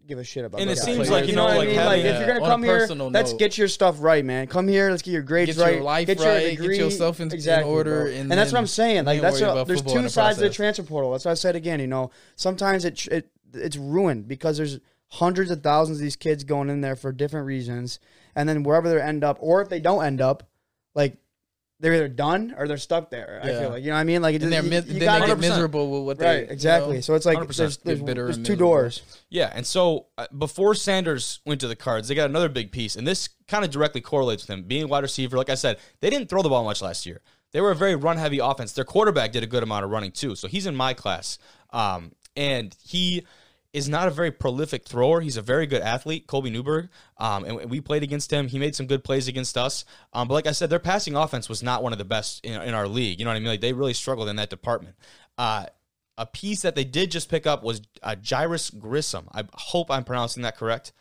give a shit about. Mm. And it guys. seems like, you know, what I like mean? having- like if you're gonna Yeah, on a come here, personal let's note. get your stuff right, man. Come here, let's get your grades Get your right, life get your right, get degree, yourself in- in order, bro. and that's what I'm saying. Like that's worry what, about there's football in two the sides of the transfer portal. That's what I said again. You know, sometimes it it it's ruined because there's hundreds of thousands of these kids going in there for different reasons, and then wherever they end up, or if they don't end up, like they're either done or they're stuck there. I feel like you know what I mean. Like just, they're you, mis- you then they miserable with what they right exactly. you know? So it's like 100%. there's there's, there's two doors. Yeah, and so uh, before Sanders went to the Cards, they got another big piece, and this kind of directly correlates with him being a wide receiver. Like I said, they didn't throw the ball much last year. They were a very run-heavy offense. Their quarterback did a good amount of running too, so he's in my class. Um, and he is not a very prolific thrower. He's a very good athlete, Colby Newberg. Um, and we played against him. He made some good plays against us. Um, but like I said, their passing offense was not one of the best in, in our league. You know what I mean? Like they really struggled in that department. Uh, a piece that they did just pick up was uh, Jairus Grissom. I hope I'm pronouncing that correct.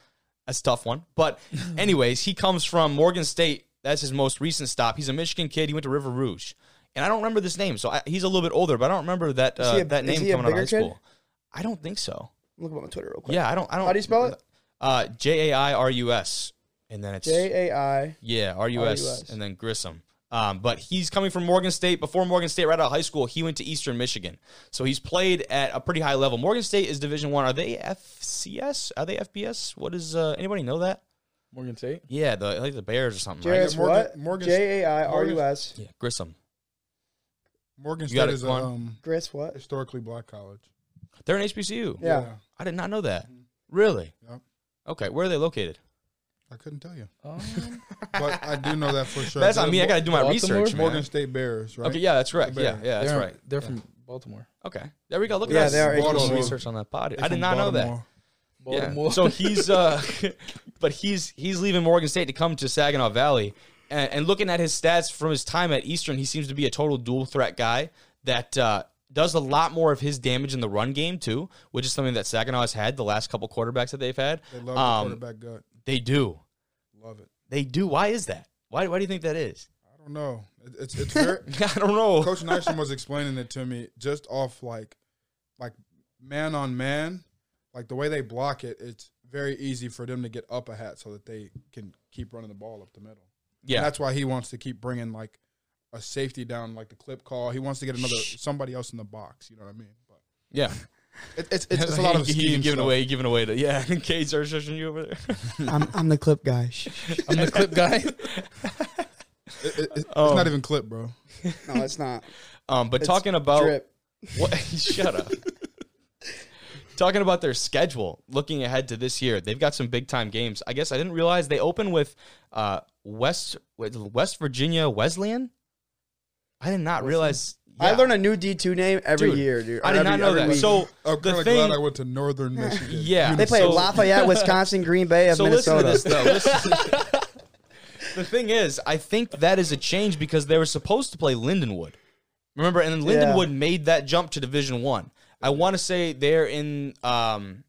That's a tough one. But, anyways, he comes from Morgan State That's his most recent stop. He's a Michigan kid. He went to River Rouge, and I don't remember this name. So I, he's a little bit older, but I don't remember that, uh, a- that name coming out of high kid? school. I don't think so. Look up on Twitter real quick. Yeah, I don't. I don't. How do you spell it? Uh, J A I R U S, and then it's J A I. yeah R U S, and then Grissom. Um, but he's coming from Morgan State. Before Morgan State, right out of high school, he went to Eastern Michigan. So he's played at a pretty high level. Morgan State is Division One. Are they FCS? Are they FBS? What is uh, anybody know that? Morgan State. Yeah, the like the Bears or something, Jared's right? Morgan- what? Morgan- J A I R U S. Yeah, Grissom. Morgan State is a Quan? um, Gris what? historically black college. They're an HBCU. Yeah. I did not know that. Really? Yep. Okay, where are they located? I couldn't tell you, Um, but I do know that for sure. That's on me. I got to do my Baltimore? research. man. Morgan State Bears, right? Okay, yeah, that's right. Yeah, yeah, that's they're, right. They're from Baltimore. Okay, there we go. Look at Yeah, us. they are A little Baltimore. research on that pod. They're I did from not know that. Baltimore. Baltimore. Yeah. So he's uh, but he's he's leaving Morgan State to come to Saginaw Valley, and, and looking at his stats from his time at Eastern, he seems to be a total dual threat guy that uh, does a lot more of his damage in the run game too, which is something that Saginaw has had the last couple quarterbacks that they've had. They love Um, the quarterback gut. They do, Love it. they do. Why is that? Why why do you think that is? I don't know. It, it's it's very. I don't know. Coach Nyson was explaining it to me just off like, like man on man, like the way they block it. It's very easy for them to get up a hat so that they can keep running the ball up the middle. And yeah, that's why he wants to keep bringing like a safety down, like the clip call. He wants to get another somebody else in the box. You know what I mean? But yeah. it, it's, it's it's a lot of He- he giving stuff. away, giving away. The, yeah, Kate's are shushing you over there. I'm I'm the clip guy. I'm the clip guy. It- it- it's Um, not even clip, bro. No, it's not. Um, but It's talking about drip. What? Shut up. Talking about their schedule, looking ahead to this year, they've got some big time games. I guess I didn't realize they open with uh, West with West Virginia Wesleyan. I did not realize. I yeah. I learn a new D two name every Dude, year, dude. I or did every- not know every that. week. So I'm the kind of thing, glad I went to Northern Michigan. Yeah. they play so- Lafayette, Wisconsin, Green Bay of so listen Minnesota. to this though. Listen. the thing is, I think that is a change because they were supposed to play Lindenwood. Remember, and then Yeah. Lindenwood made that jump to Division One. I. want to say they're in um,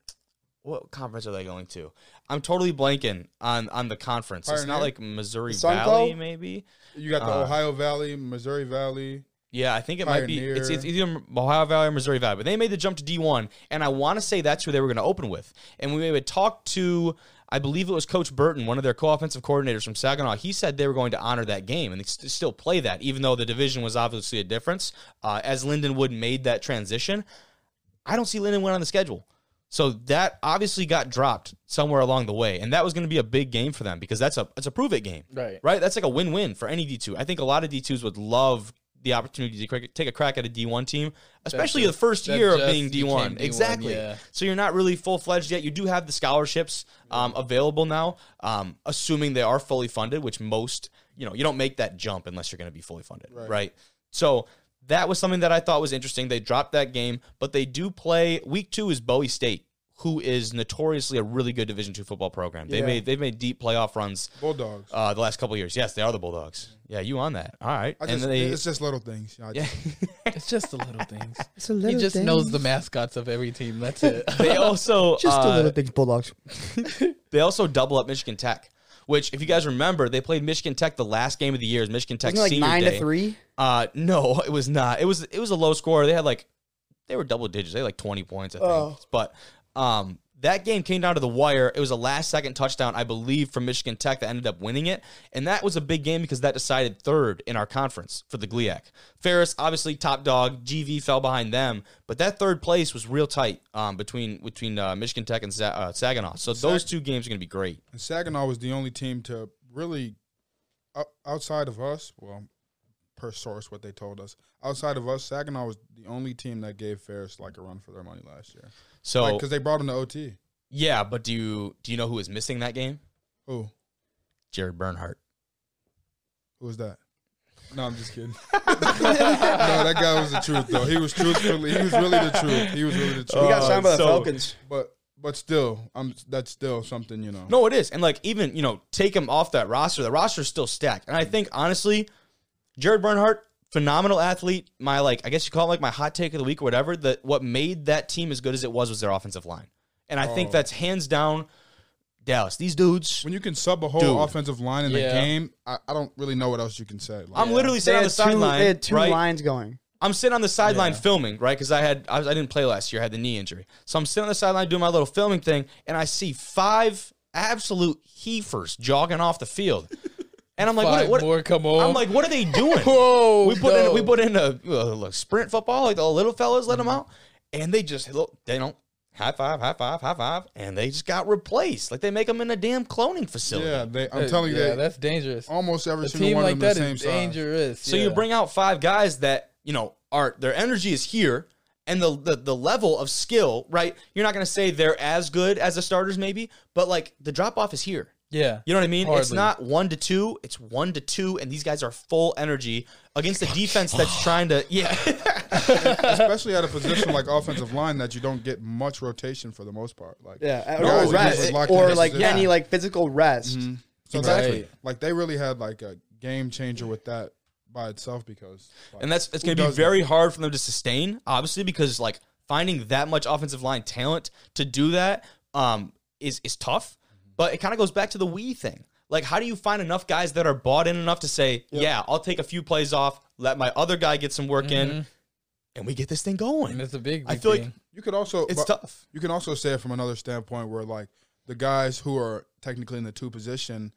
what conference are they going to? I'm totally blanking on on the conference. It's not like Missouri Valley, maybe. You got the Uh, Ohio Valley, Missouri Valley. Yeah, I think it might be. It's, it's either Ohio Valley or Missouri Valley, but they made the jump to D1, and I want to say that's who they were going to open with. And we would talk to, I believe it was Coach Burton, one of their co-offensive coordinators from Saginaw. He said they were going to honor that game and st- still play that, even though the division was obviously a difference. Uh, as Lindenwood made that transition, I don't see Lindenwood on the schedule. So that obviously got dropped somewhere along the way, and that was going to be a big game for them because that's a it's a prove it game, Right. Right? That's like a win win for any D two. I think a lot of D twos would love the opportunity to take a crack at a D one team, especially just- the first year of being D one. D1, Exactly. yeah. So you're not really full fledged yet. You do have the scholarships um, available now, um, assuming they are fully funded, which most you know you don't make that jump unless you're going to be fully funded, Right. right? So that was something that I thought was interesting. They dropped that game, but they do play. Week two is Bowie State, who is notoriously a really good Division two football program. They Yeah. made they've made deep playoff runs Bulldogs. uh, the last couple of years. Yes, they are the Bulldogs. Yeah, you on that? All right, I and just, they it's just little things. I yeah. It's just the little things. It's a little. He just thing. knows the mascots of every team. That's it. they also Just uh, the little things, Bulldogs. They also double up Michigan Tech, which, if you guys remember, they played Michigan Tech the last game of the year. Is Michigan Tech like senior nine day. to three? Uh, no, it was not. It was it was a low score. They had like they were double digits. They had like twenty points, I think. Oh. But um, that game came down to the wire. It was a last second touchdown, I believe, from Michigan Tech that ended up winning it, and that was a big game because that decided third in our conference for the GLIAC. Ferris, obviously top dog. GV fell behind them, but that third place was real tight um, between between uh, Michigan Tech and Sa- uh, Saginaw. So those two games are going to be great. And Saginaw was the only team to really, o- outside of us, well, per source, what they told us, outside of us, Saginaw was the only team that gave Ferris like a run for their money last year. So Because they brought him to OT. Yeah, but do you do you know who was missing that game? Who? Jared Bernhardt. Who was that? No, I'm just kidding. no, that guy was the truth though. He was truthfully. He was really the truth. He was really the truth. He got Uh, signed by the so- Falcons. but but still, I'm. That's still something you know. No, it is, and like even you know take him off that roster. The roster's still stacked, and I think honestly, Jared Bernhardt, phenomenal athlete. My like, I guess you call it like my hot take of the week or whatever. That what made that team as good as it was was their offensive line, and I think Oh. that's hands down Dallas, these dudes. When you can sub a whole Dude. offensive line in the game, I, I don't really know what else you can say. Like, I'm literally They sitting on the sideline. they had two right? lines going. I'm sitting on the sideline Yeah. filming, right? Because I had I, was, I didn't play last year. I had the knee injury, so I'm sitting on the sideline doing my little filming thing, and I see five absolute heifers jogging off the field, and I'm like, Five what? what more come on. I'm like, what are they doing? Whoa, we put no. in we put in a, a, a sprint football, like the little fellas let them out, and they just look. They don't high five, high five, high five, and they just got replaced. Like they make them in a damn cloning facility. yeah, they, I'm Uh, telling you, yeah, they, that's dangerous. almost every A single team one like of them that the same is size. dangerous. So yeah. you bring out five guys that you know are their energy is here, and the the, the level of skill, right? You're not going to say they're as good as the starters, maybe, but like the drop off is here. Yeah, You know what I mean? It's not one to two; it's one to two, and these guys are full energy against a defense that's trying to, yeah, especially at a position like offensive line that you don't get much rotation for the most part. Like Yeah, No, or rest, just locked in or like position. any like physical rest. so Exactly. that's like they really had like a game changer with that by itself because like, and that's it's going to be does that? very hard for them to sustain, obviously, because like finding that much offensive line talent to do that um, is is tough. But it kind of goes back to the we thing. Like, how do you find enough guys that are bought in enough to say, yeah, I'll take a few plays off, let my other guy get some work in, mm-hmm. and we get this thing going? and it's a big. I big feel like. You could also it's tough. You can also say it from another standpoint where like the guys who are technically in the two position,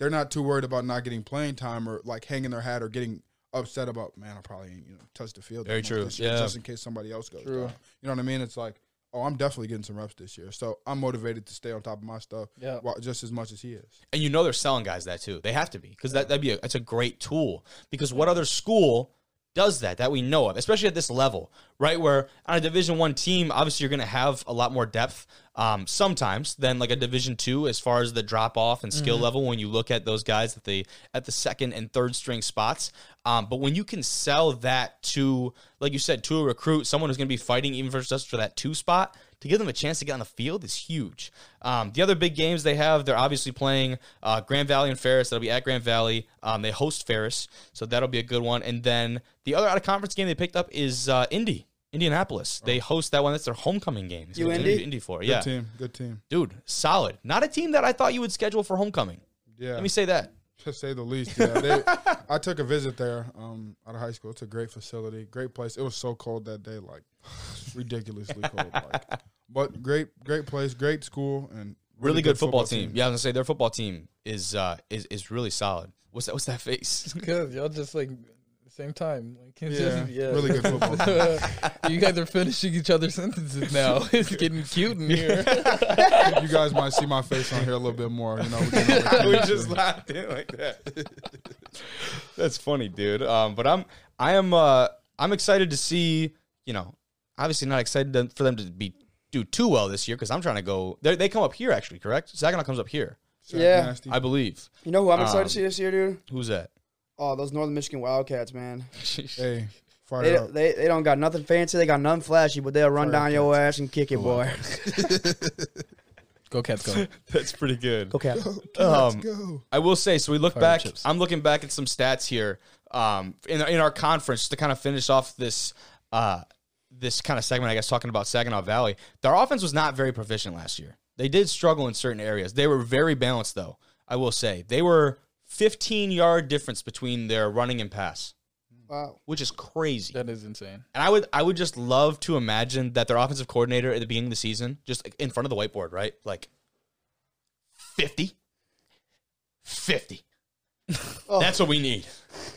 they're not too worried about not getting playing time or like hanging their hat or getting upset about man, I probably ain't you know touch the field. Very true. this year," Yeah. just in case somebody else goes True. down. You know what I mean? It's like, oh, I'm definitely getting some reps this year, so I'm motivated to stay on top of my stuff. Yeah. while- just as much as he is. and you know they're selling guys that too. They have to be because that that'd be a, it's a great tool. Because what other school does that that we know of, especially at this level, right? Where on a Division One team, obviously you're going to have a lot more depth um, sometimes than like a Division Two as far as the drop off and skill level. When you look at those guys at the at the second and third string spots, um, but when you can sell that to, like you said, to a recruit, someone who's going to be fighting even for just for that two spot to give them a chance to get on the field is huge. Um, the other big games they have, they're obviously playing uh, Grand Valley and Ferris. That'll be at Grand Valley. Um, they host Ferris, so that'll be a good one. And then the other out of conference game they picked up is uh, Indy, Indianapolis. They host that one. That's their homecoming game. You Indy? Indy for Good yeah, team, good team. dude, solid. Not a team that I thought you would schedule for homecoming. Yeah, Let me say that. to say the least. Yeah, they, I took a visit there um, out of high school. It's a great facility, great place. It was so cold that day, like ridiculously cold. Like, but great, great place, great school, and Really, good, football, team. Yeah, I was gonna say their football team is uh, is is really solid. What's that? What's that face? Because y'all just like the same time. Like, it's Yeah, just- yeah. really good football you guys are finishing each other's sentences now. it's getting cute in here. you guys might see my face on here a little bit more. You know, we we just laughed in like that. That's funny, dude. Um, but I'm I am uh I'm excited to see. You know, obviously not excited to, for them to be do too well this year because I'm trying to go. They they come up here actually, correct? Saginaw comes up here, Zach Yeah. Nasty. I believe. You know who I'm excited Um, to see this year, dude? Who's that? Oh, those Northern Michigan Wildcats, man. Hey, fire They, up. they they don't got nothing fancy. They got nothing flashy, but they'll run Fire down your ass and kick it, boy. Go Cats, go. That's pretty good. Okay. Let's Um, go. I will say, so we look Fire back. chips. I'm looking back at some stats here um, in in our conference to kind of finish off this uh, this kind of segment. I guess talking about Saginaw Valley, their offense was not very proficient last year. They did struggle in certain areas. They were very balanced, though. I will say they were 15 yard difference between their running and pass, Wow. which is crazy. That is insane. And I would I would just love to imagine that their offensive coordinator at the beginning of the season, just in front of the whiteboard, right? Like 50. 50. Oh. That's what we need.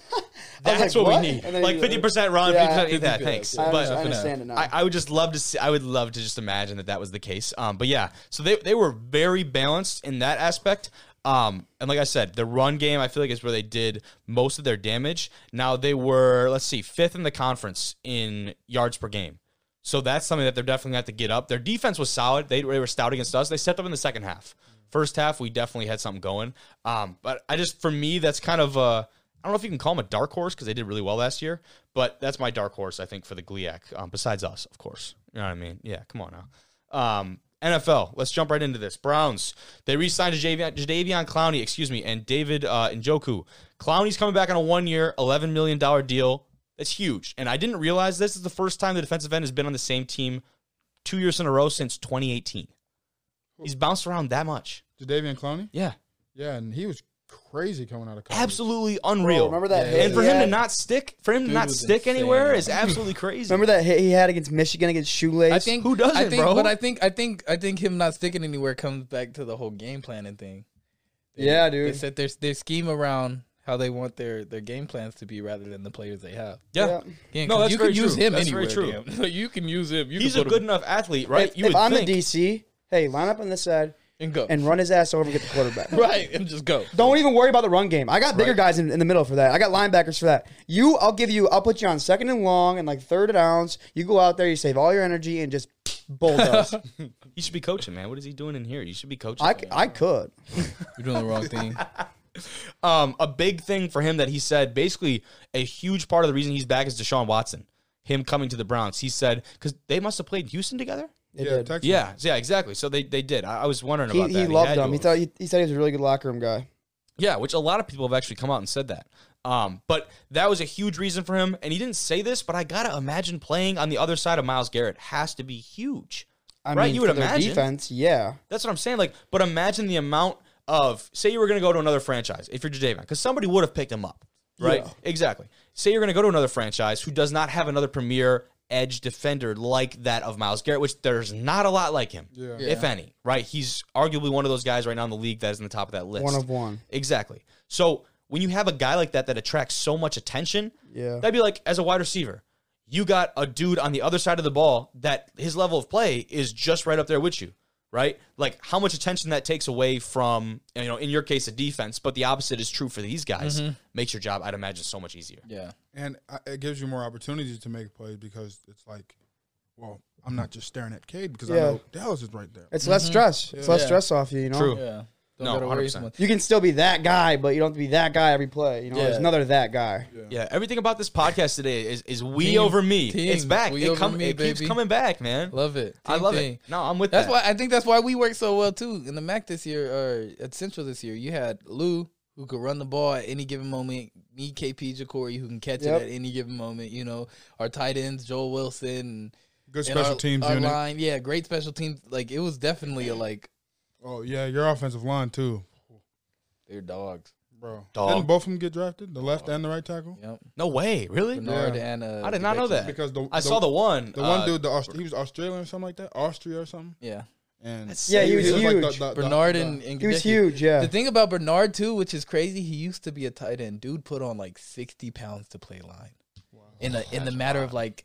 That's like, what, what? we need. Like fifty percent run, Yeah. 50%, yeah, thanks. I, But understand, I understand it now. I, I would just love to see. I would love to just imagine that that was the case. Um, but yeah, so they they were very balanced in that aspect. Um, and like I said, the run game I feel like is where they did most of their damage. Now they were let's see, fifth in the conference in yards per game. So that's something that they're definitely going to have to get up. Their defense was solid. They, they were stout against us. They stepped up in the second half. First half, we definitely had something going. Um, but I just, for me, that's kind of a, I don't know if you can call them a dark horse because they did really well last year, but that's my dark horse, I think, for the GLIAC, um, besides us, of course. You know what I mean? Yeah, come on now. Um, NFL, let's jump right into this. Browns, they re signed Jadeveon, Jadeveon Clowney, excuse me, and David uh, Njoku. Clowney's coming back on a one year, $11 million deal. That's huge. And I didn't realize this is the first time the defensive end has been on the same team two years in a row since 2018. He's bounced around that much. Jadeveon Clowney. Yeah, Yeah, and he was crazy coming out of college. absolutely unreal. Bro, remember that Yeah, hit and for he him to not stick, for him to not stick insane. anywhere is absolutely crazy. Remember that hit he had against Michigan against Shoelace? I think Who doesn't, I think, bro? But I think I think I think him not sticking anywhere comes back to the whole game planning thing. They- Yeah, dude. They dude. set their their scheme around how they want their their game plans to be rather than the players they have. yeah. Yeah, No, 'cause that's you very can use him That's very anywhere. true. damn. you can use him. You He's a good him enough athlete, right? If, you if would I'm think. the DC, hey, line up on this side and go and run his ass over and get the quarterback. right and just go. Don't even worry about the run game. I got bigger guys in, in the middle for that. I got linebackers for that. You, I'll give you. I'll put you on second and long and like third and downs. You go out there, you save all your energy and just bulldoze. you should be coaching, man. What is he doing in here? You should be coaching. I, c- I could. You're doing the wrong thing. Um, a big thing for him that he said, basically, a huge part of the reason he's back is Deshaun Watson. Him coming to the Browns. He said because they must have played Houston together. They yeah, did. Texas. Yeah, yeah, exactly. So they, they did. I, I was wondering He, about that. he loved had to him. He thought he, he said he was a really good locker room guy. Yeah, which a lot of people have actually come out and said that. Um, but that was a huge reason for him. And he didn't say this, but I gotta imagine playing on the other side of Myles Garrett has to be huge. I Right, mean, you would for their imagine. defense, yeah. That's what I'm saying. Like, but imagine the amount of say you were going to go to another franchise if you're Jadeveon, because somebody would have picked him up, right? Yeah. Exactly. Say you're going to go to another franchise who does not have another premier edge defender like that of Myles Garrett, which there's not a lot like him, Yeah. if any. Right? He's arguably one of those guys right now in the league that is in the top of that list. One of one. Exactly. So when you have a guy like that that attracts so much attention, Yeah. that'd be like as a wide receiver, you got a dude on the other side of the ball that his level of play is just right up there with you, right? Like how much attention that takes away from, you know, in your case, a defense, but the opposite is true for these guys. Mm-hmm. Makes your job, I'd imagine, so much easier. Yeah. and it gives you more opportunities to make plays because it's like, well, I'm not just staring at Cade because I know Dallas is right there. It's less mm-hmm. stress. It's less Yeah. stress off you, you know? True. Yeah. Don't No, gotta worry 100%. so much. You can still be that guy, but you don't have to be that guy every play. You know, there's another that guy. Yeah, everything about this podcast today is is we Team- over me. team, it's back. we it over come, me, it keeps baby. coming back, man. Love it. I Team love thing. it. No, I'm with That's that. why I think that's why we work so well too in the MAC this year or at Central this year. You had Lou who could run the ball at any given moment. Me, KP, JaCorey who can catch Yep. it at any given moment. You know our tight ends, Joel Wilson, Good and special our, teams our unit. line. Yeah, great special teams. Like it was definitely a like Oh yeah, your offensive line too, they're dogs. bro. Dog. Didn't both of them get drafted? The left and the right tackle. Yep. no way, really? Bernhard Yeah. and uh, I did not know that. Because the I saw the one. the one uh, dude, the Aust- he was Australian or something like that, Austria or something. Yeah, And That's Yeah, he was like huge. the- the- the- Bernhard the- and, and He was Goedeke. huge, yeah. The thing about Bernhard too, which is crazy, he used to be a tight end. Dude put on like sixty pounds to play line. Wow. In a in the matter of like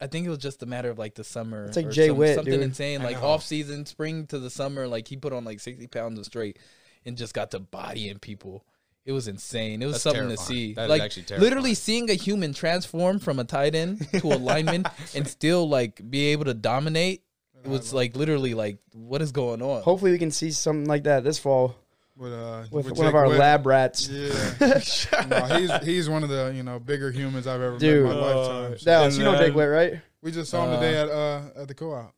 I think it was just a matter of like the summer. It's like or Jay some- Witt, something dude. insane. Like off season, spring to the summer, like he put on like sixty pounds of straight and just got to bodying people. It was insane. It was That's something to see. That is like actually terrifying. literally seeing a human transform from a tight end to a lineman and still like be able to dominate. It was like literally like what is going on? Hopefully, we can see something like that this fall with, uh, with, with one of our Witt. lab rats. Yeah, no, he's he's one of the you know bigger humans I've ever Dude. met in my Uh, lifetime. So Dallas, you know then- Jake Witt, right? we just saw him Uh, today at uh at the co-op.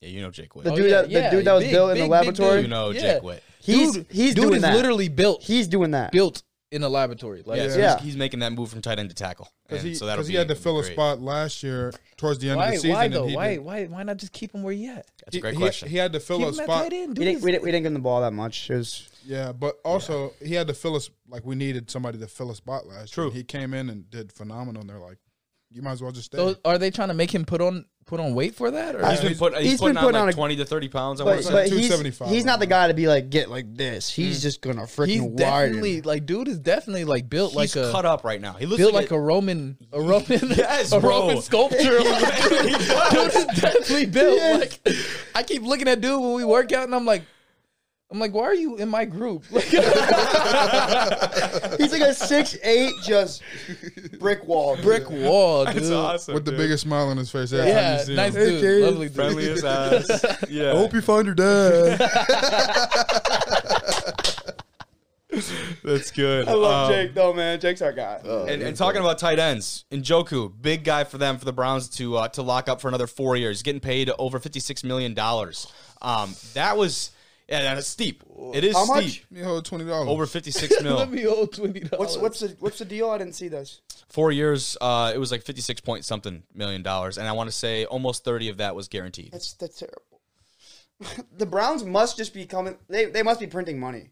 Yeah, you know Jake Witt. The Oh, dude yeah, that the yeah, dude that was big, built in big, the big laboratory. you know Yeah. Jake Witt. He's Dude- he's dude doing is that. literally built He's doing that. built in a laboratory. Like Yeah, so Yeah. He's, he's making that move from tight end to tackle. Because And he, so that'll 'cause he had to fill a spot last year towards the end why? of the season. Why though? Why? Why? Why not just keep him where he at? That's a great he- question. He, had to fill Keep a spot. tight end. We didn't, is- we, didn't, we didn't give him the ball that much. It was Yeah, but also he had to fill us like we needed somebody to fill a spot last True. year. He came in and did phenomenal. And they're like, you might as well just stay. So are they trying to make him put on put on weight for that? Or He's been, put, he's, he's putting been on putting like on a- 20 to 30 pounds. I but, want to say. but he's, he's not the guy to be like get like this. He's mm. just gonna freaking he's widen. definitely like dude is definitely like built He's like a cut up right now. He looks built like, like a Roman a Roman Yes, a bro. Roman sculpture. He dude is definitely built He is. like I keep looking at dude when we work out and I'm like I'm like, why are you in my group? Like, He's like a six eight, just brick wall. dude. brick wall, dude. That's awesome. with the dude. biggest smile on his face. Every time Yeah, see nice him. dude, Hey, lovely dude. friendly as ass. Yeah. I hope you find your dad. That's good. I love Um, Jake though, man. Jake's our guy. And, and talking about tight ends, Njoku, big guy for them for the Browns to uh, to lock up for another four years, getting paid over fifty six million dollars. Um, that was yeah, that's steep. It is How steep. much? Me hold twenty dollars. Over fifty six mil. Let me hold twenty dollars. What's what's the what's the deal? I didn't see this. Four years, uh, it was like fifty six point something million dollars, and I want to say almost thirty of that was guaranteed. That's that's terrible. the Browns must just be coming. They they must be printing money.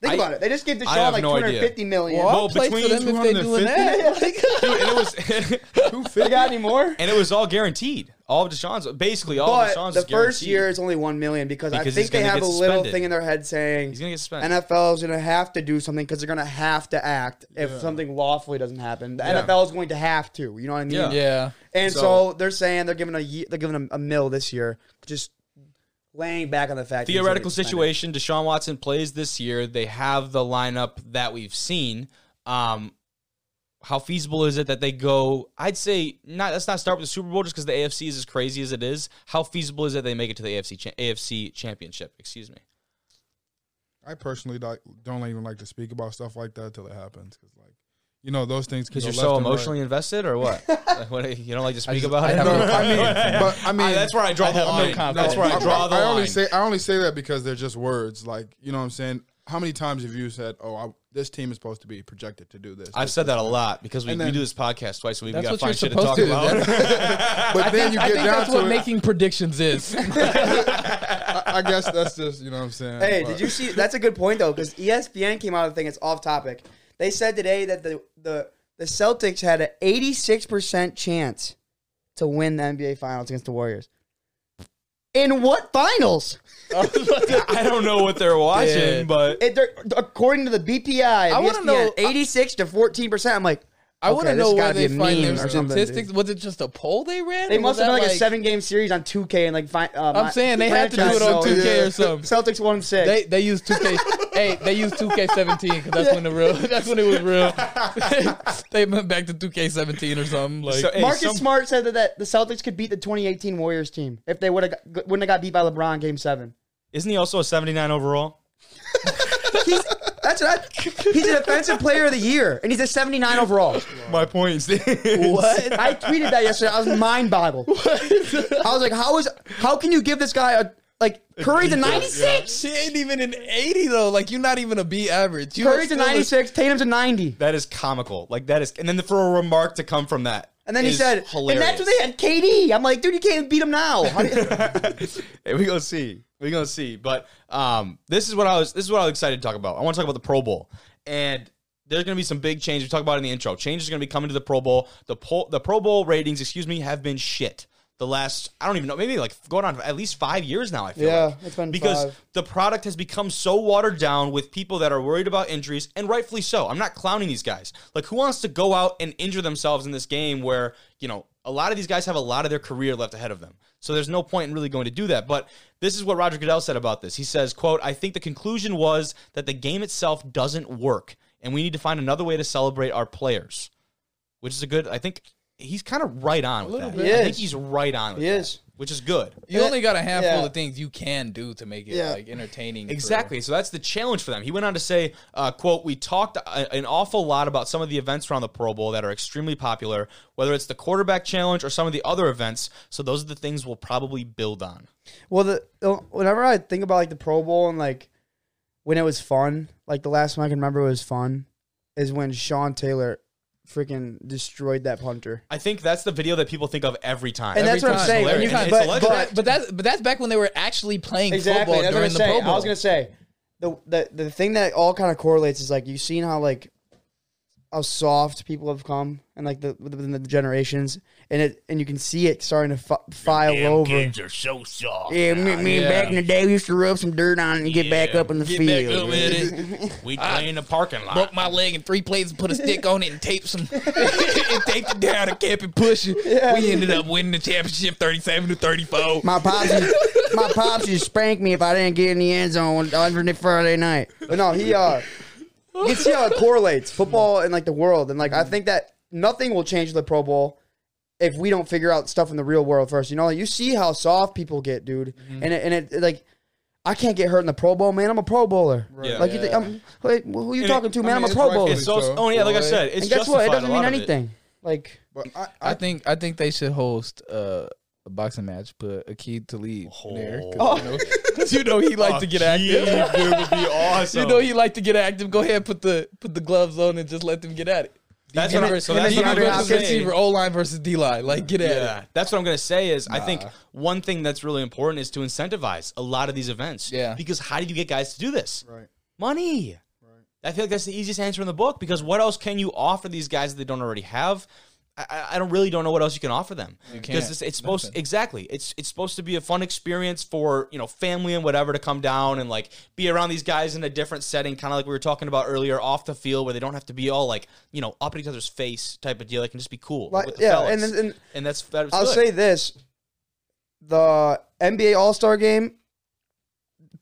Think I- about it. They just gave I Deshaun have like no two idea. hundred fifty million. Well, Well, I'll play for between them if they doing that. Like, Dude, and it was Two They got any more? and it was all guaranteed. All of Deshaun's basically all of But Deshaun's the is first year is only one million because, Because I think they have get a little suspended. thing in their head saying he's gonna get suspended. NFL is going to have to do something because they're going to have to act if Yeah. something lawfully doesn't happen. The Yeah. NFL is going to have to. You know what I mean? Yeah. yeah. And so, So- they're saying they're giving a ye- they're giving a, a mill this year, just laying back on the fact. that he's gonna theoretical get suspended. situation. Deshaun Watson plays this year. They have the lineup that we've seen. Um, how feasible is it that they go? I'd say not. Let's not start with the Super Bowl just because the AFC is as crazy as it is. How feasible is it they make it to the AFC cha- AFC Championship? Excuse me. I personally don't don't even like to speak about stuff like that till it happens because, like, you know, those things. Because go you're so and right. emotionally invested, or what? Like, what? You don't like to speak just- about I it? No, no I mean, but I mean, that's where I draw I the have no line. that's where I I- draw I, the I line. only say I only say that because they're just words. Like, you know what I'm saying? How many times have you said, "Oh, I, this team is supposed to be projected to do this"? I've this, said this, that a lot because we, And we do this podcast twice a week. We That's got to what find you're shit to talk to. about. But then think, you I get think down that's to what it. making predictions is. I, I guess that's just you know what I'm saying. Hey, did you see? That's a good point though, because ESPN came out with a thing. It's off topic. They said today that the the the Celtics had an 86 percent chance to win the NBA Finals against the Warriors. In what finals? I don't know what they're watching, Yeah. but It, they're- according to the BPI, I I wanna know- 86 to 14 percent. I'm like, I want to know where they find meme their or dude. statistics. Was it just a poll they ran? They must have done that like, a seven game series on 2K and like. Fi- uh, I'm saying they had to do it on 2K or something. Celtics won six. They they used 2K. hey, they used 2K17 because that's when the real. That's when it was real. they went back to 2K17 or something. Like So, hey, Marcus some- Smart said that, that the Celtics could beat the 2018 Warriors team if they would have wouldn't have got beat by LeBron Game Seven. isn't he also a 79 overall? He's that's what I, he's a defensive player of the year and he's a 79 overall. My point stands. What? I tweeted that yesterday. I was mind boggled. I was like, how is how can you give this guy a like Curry's a 96? she ain't even an 80 though. Like you're not even a B average. You Curry's a still 96, Tatum's a 90. That is comical. Like that is, and then for a remark to come from that, And then he is said, hilarious. and that's what they had KD. I'm like, dude, you can't beat him now. How do you- hey, we gonna see. We gonna see. But um, this is what I was. This is what I was excited to talk about. I want to talk about the Pro Bowl, and there's gonna be some big changes. We talked about it in the intro. Changes are gonna be coming to the Pro Bowl. The po- the Pro Bowl ratings, excuse me, have been shit. The last, I don't even know, maybe like going on at least five years now. I feel Yeah, like. it's been because five. the product has become so watered down with people that are worried about injuries, and rightfully so. I'm not clowning these guys. Like, who wants to go out and injure themselves in this game where you know a lot of these guys have a lot of their career left ahead of them. So there's no point in really going to do that. But this is what Roger Goodell said about this. He says, "quote I think the conclusion was that the game itself doesn't work, and we need to find another way to celebrate our players." Which is a good. I think he's kind of right on with little that. bit. I think he's right on. With He that, is. which is good. You only got a handful Yeah. of things you can do to make it Yeah. like entertaining. for- Exactly. So that's the challenge for them. He went on to say, uh, "quote We talked a- an awful lot about some of the events around the Pro Bowl that are extremely popular, whether it's the quarterback challenge or some of the other events. So those are the things we'll probably build on." Well, the the- whenever I think about like the Pro Bowl and like when it was fun, like the last one I can remember was fun, is when Sean Taylor freaking destroyed that punter. I think that's the video that people think of every time. And that's Every what I'm saying. It's When you hilarious. And of- but- But that's but that's back when they were actually playing Exactly. football I during was the saying. Pro Bowl. I was gonna say the the the thing that all kind of correlates is like you've seen how like how soft people have come and like the within the generations, and it and you can see it starting to fi- file over. Kids are so soft. Yeah, me, me Yeah. back in the day, we used to rub some dirt on it and get back up in the Get field. up with it. We play in the parking lot. Broke my leg in three places, put a stick on it, and taped some, and taped it down and kept it pushing. We ended up winning the championship, thirty-seven to thirty-four. My pops, used, my pops used to spank me if I didn't get in the end zone on Friday night. But no, he uh, you can see how it correlates football and like the world, and like I think that nothing will change the Pro Bowl if we don't figure out stuff in the real world first. You know, like, you see how soft people get, dude, and it, and it like. I can't get hurt in the Pro Bowl, man. I'm a Pro Bowler. Yeah. Like, you think, I'm, wait, who you And talking it- to, I man? mean, I'm a Pro Bowler. It's so. So, Oh yeah, like I said, it's and guess what? It doesn't mean lot of it. anything. Like, But I, I I, think I think they should host uh, a boxing match, put Aqib Talib there, Oh. because you, know, 'cause you know he like to get active. Dude, would be awesome. You know he like to get active. Go ahead, put the put the gloves on and just let them get at it. That's DB what I'm- versus- so that's DB what I'm versus gonna say. receiver, O line versus D line. Like get at Yeah, it. that's what I'm gonna say. Is I think one thing that's really important is to incentivize a lot of these events. Yeah. Because how do you get guys to do this? Right. Money. I feel like that's the easiest answer in the book because what else can you offer these guys that they don't already have? I- I, don't really don't know what else you can offer them because it's, it's supposed Nothing. exactly it's it's supposed to be a fun experience for you know family and whatever to come down and like be around these guys in a different setting, kind of like we were talking about earlier, off the field where they don't have to be all like you know up at each other's face type of deal. They can just be cool Like, with the yeah, fellas. and and and that's that's I'll good. say this: the NBA All Star Game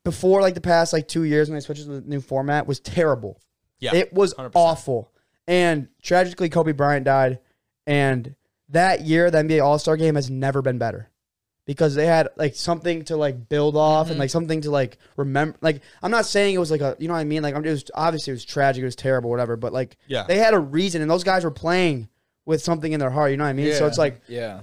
before like the past like two years when they switched to the new format was terrible. yeah, It was 100%. awful, and tragically Kobe Bryant died, and that year the NBA All Star Game has never been better. Because they had like something to like build off and mm-hmm. like something to like remember. Like I'm not saying it was like a you know what I mean. Like I'm just obviously it was tragic, it was terrible, whatever. But like Yeah. they had a reason, and those guys were playing with something in their heart. You know what I mean? So it's like Yeah.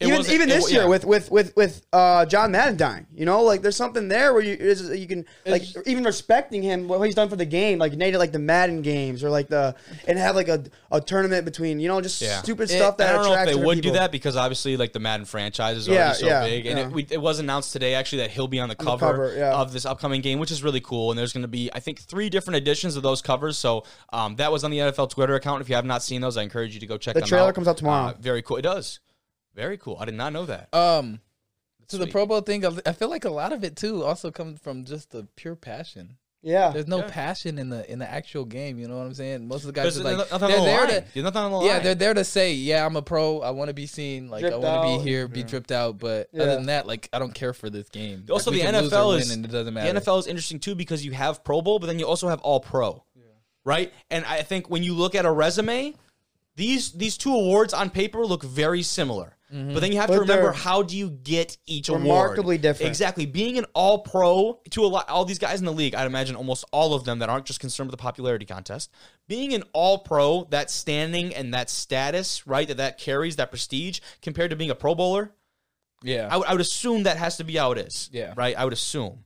It even even this wa- year yeah. with with with with uh, John Madden dying, you know, like there's something there where you is you can like even respecting him what he's done for the game, like Nate like the Madden games or like the and have like a, a tournament between you know just Yeah. stupid It- stuff that I don't know if they would do that because obviously, like the Madden franchise is Yeah, so big, and it, we, it was announced today actually that he'll be on the the cover, cover, yeah. of this upcoming game, which is really cool. And there's going to be, I think, three different editions of those covers. So um, that was on the NFL Twitter account. If you have not seen those, I encourage you to go check The them trailer out. comes out tomorrow. Uh, very cool. It does. Very cool. I did not know that. Um, to the Sweet. Pro Bowl thing, I- I feel like a lot of it too also comes from just the pure passion. Yeah, There's no Yeah. passion in the in the actual game. You know what I'm saying? Most of the guys There's are like nothing they're the there line. to There's nothing on the yeah, line. they're there to say, yeah, I'm a pro. I want to be seen. Like I Dripped want to out. be here, be dripped out. But Yeah. other than that, like I don't care for this game. Also, Like, we the can lose or NFL win is and it doesn't matter. the. NFL is interesting too because you have Pro Bowl, but then you also have All Pro, right? And I think when you look at a resume, these these two awards on paper look very similar. Mm-hmm. But then you have to remember how do you get each award? remarkably different. Exactly. Being an All Pro to a lot, all these guys in the league, I'd imagine almost all of them that aren't just concerned with the popularity contest. Being an All Pro, that standing and that status, right? That that carries that prestige compared to being a Pro Bowler. yeah, I would- I would assume that has to be how it is. Yeah. Right. I would assume.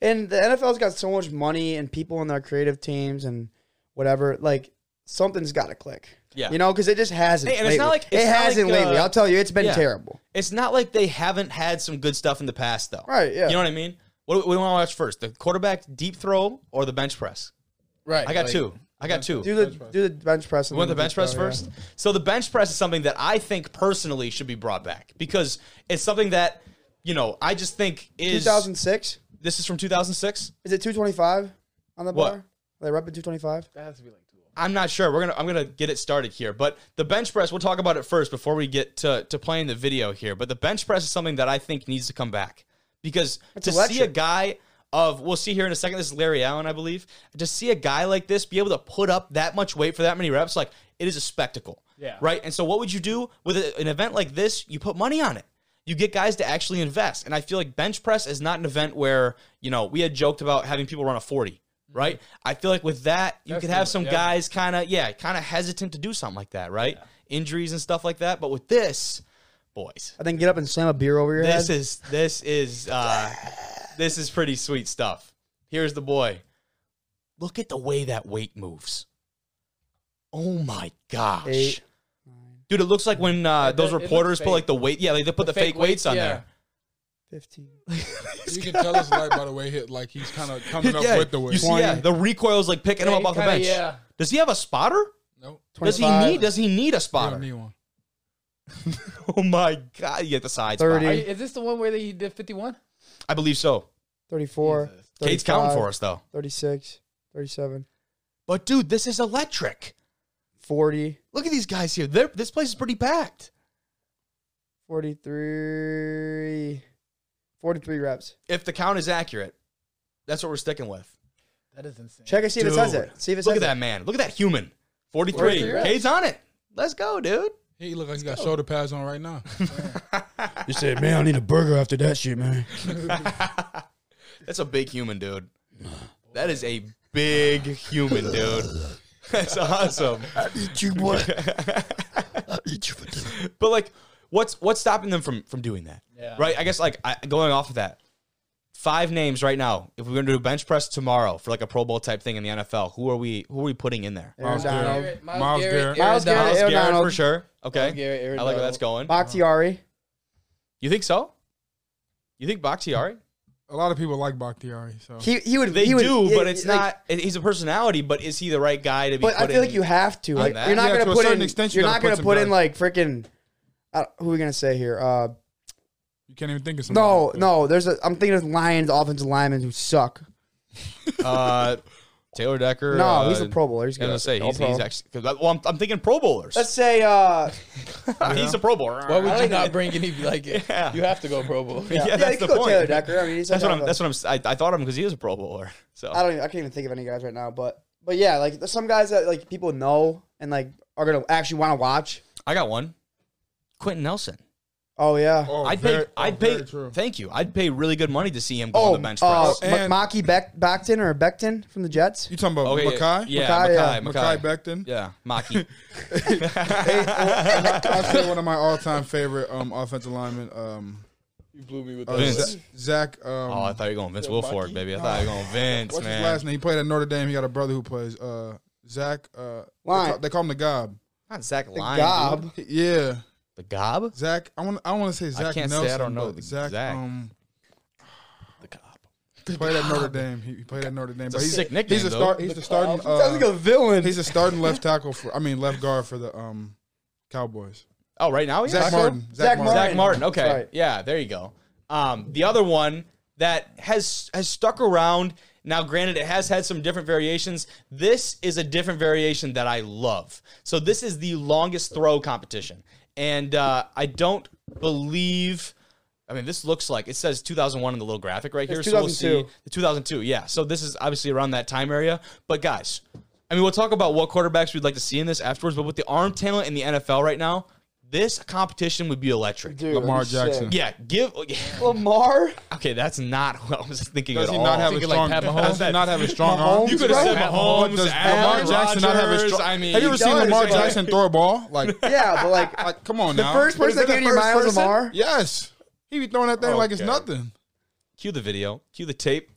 and the NFL's got so much money and people in their creative teams and whatever. Like something's got to click. Yeah. you know, because it just hasn't. Hey, and it's not like- it's it not hasn't like, lately. uh, I'll tell you, it's been yeah. terrible. It's not like they haven't had some good stuff in the past, though. Right, yeah. You know what I mean? What, what do we want to watch first? The quarterback deep throw or the bench press? right. I got like, two. I got two. Do the do the bench press. We want the bench press first. So the bench press is something that I think personally should be brought back because it's something that you know I just think is 2006. This is from 2006. Is it 225 on the What? bar? Are they repping 225? That has to be like two. I'm not sure. We're gonna I'm gonna get it started here, but the bench press. We'll talk about it first before we get to to playing the video here. But the bench press is something that I think needs to come back because It's to see a guy of we'll see here in a second. This is Larry Allen, I believe. To see a guy like this be able to put up that much weight for that many reps, like it is a spectacle. Yeah. Right. And so what would you do with an event like this? You put money on it. You get guys to actually invest. And I feel like bench press is not an event where, you know, we had joked about having people run a 40, right? I feel like with that, you That's could have some yeah. guys kind of, yeah, kind of hesitant to do something like that, right? Injuries and stuff like that. But with this, boys, I think get up and slam a beer over your this head. is this is uh this is pretty sweet stuff. Here's the boy. Look at the way that weight moves. Oh my gosh. Eight, Dude, it looks like when uh, those does- it looks reporters put like the weight, yeah, like they put the, The fake, fake weights, weights, on yeah. there. 15. You can tell it's right by the way hit, like he's kind of coming up yeah, with the way. you weight. see, yeah, the recoil's like picking him up off the kinda, bench. yeah. Does he have a spotter? Nope. Does he need? Does he need a You spotter? need one. oh my god! You get the side 30. spot. Are is this the one where he did 51? I believe so. 34, Cade's counting for us though. 36, 37, But dude, this is electric. 40, Look at these guys here. They're, this place is pretty packed. 43, 43 reps. If the count is accurate, that's what we're sticking with. That is insane. Check and see if it says Dude, it. See if it Look says at that it. man. Look at that human. 43. 43 reps. Cade's on it. Let's go, dude. He look like he got shoulder pads on right now. You said, man, I need a burger after that shit, man. That's a big human, dude. That is a big human, dude. That's awesome. I Eat you, boy. But like, what's what's stopping them from from doing that? Yeah. Right. I guess like I, going off of that, five names right now. If we're gonna do a bench press tomorrow for like a Pro Bowl type thing in the NFL, who are we? Who are we putting in there? Myles Garrett. Myles Myles Garrett, Garrett. Myles Garrett, Myles Garrett for sure. Okay, Garrett, I like where that's going. Bakhtiari. You think so? You think Bakhtiari? A lot of people like Bakhtiari. So He he would. They he would, do, yeah, but it's like, not. He's a personality, but is he the right guy to be? But I feel in- like you have to. Like you're not Yeah, gonna put in. extent, you you're gotta not gonna put put in like freaking. Uh, who are we gonna say here? Uh, you can't even think of somebody. no, like no. There's a. I'm thinking of Lions offensive linemen who suck. uh, Taylor Decker. No, uh, he's a Pro Bowler. He's gonna say he's, he's actually. Cause I, well, I'm, I'm thinking Pro Bowlers. Let's say. Uh, he's a Pro Bowler. Why would you not bring any like Yeah. You have to go Pro Bowl. Yeah, yeah, that's you the could go point. Taylor Decker. I mean, he's That's what I'm. That's what I'm. I, I thought of him because he is a Pro Bowler. So I don't. Even, I can't even think of any guys right now. But but yeah, like there's some guys that like people know and like are gonna actually want to watch. I got one. Quentin Nelson. Oh yeah. Oh, I'd very- pay. oh, I'd pay. very true. Thank you. I'd pay really good money to see him go on Oh, the bench uh, press. and- Ma- Maki Beck- Becton or Becton from the Jets. You talking about Okay, Makai? Yeah, Makai, Makai. yeah. Makai. Mekhi Becton. Yeah, Maki. I'll say one of my all-time favorite um, offensive linemen, um, You blew me with uh, Vince. Z- Zach. Um, oh, I thought you were going Vince Yeah, Wilfork, Maki. baby. I thought you were going Vince, what's man. his last name? He played at Notre Dame. He got a brother who plays uh, Zach. Uh, they, Line. call, they call him the Gob. Not Zach The Lyon. Gob. dude. Yeah, The Gob. Zach. I want. I want to say Zach I can't say I don't know the Zach. Zach. Um, The Gob. he played at Notre Dame. He, he played at Notre Dame. a but he's sick nickname, He's a though. start. He's The the starting. Cobb. Sounds like Uh, a villain. he's a starting left tackle for. I mean, left guard for the um, Cowboys. Oh, right now. he Zach is? Martin. Zach Martin. Zach Martin. Okay. Right. Yeah, there you go. Um, the other one that has has stuck around. Now, granted, it has had some different variations. This is a different variation that I love. So this is the longest throw competition, and uh, I don't believe. I mean, this looks like it says 2001 in the little graphic right here. It's So we'll see the 2002. Yeah. So this is obviously around that time area. But guys, I mean, we'll talk about what quarterbacks we'd like to see in this afterwards. But with the arm talent in the NFL right now, this competition would be electric. Dude, Lamar that'd be sick. Jackson. Yeah, give. Lamar. Okay, that's not what I was thinking Does at he all. not have a Thinking like strong? Pat does Mahomes? he not have a strong Mahomes, arm? you could have said Right. Mahomes, Does Aaron Lamar Jackson not have a Rodgers. strong? I mean, have you ever seen does, Lamar but- Jackson throw a ball? Like, Yeah, but like like come on now. the now. first person that the came to your first mind was person? Lamar. Yes, he be throwing that thing like it's Okay. nothing. Cue the video. Cue the tape.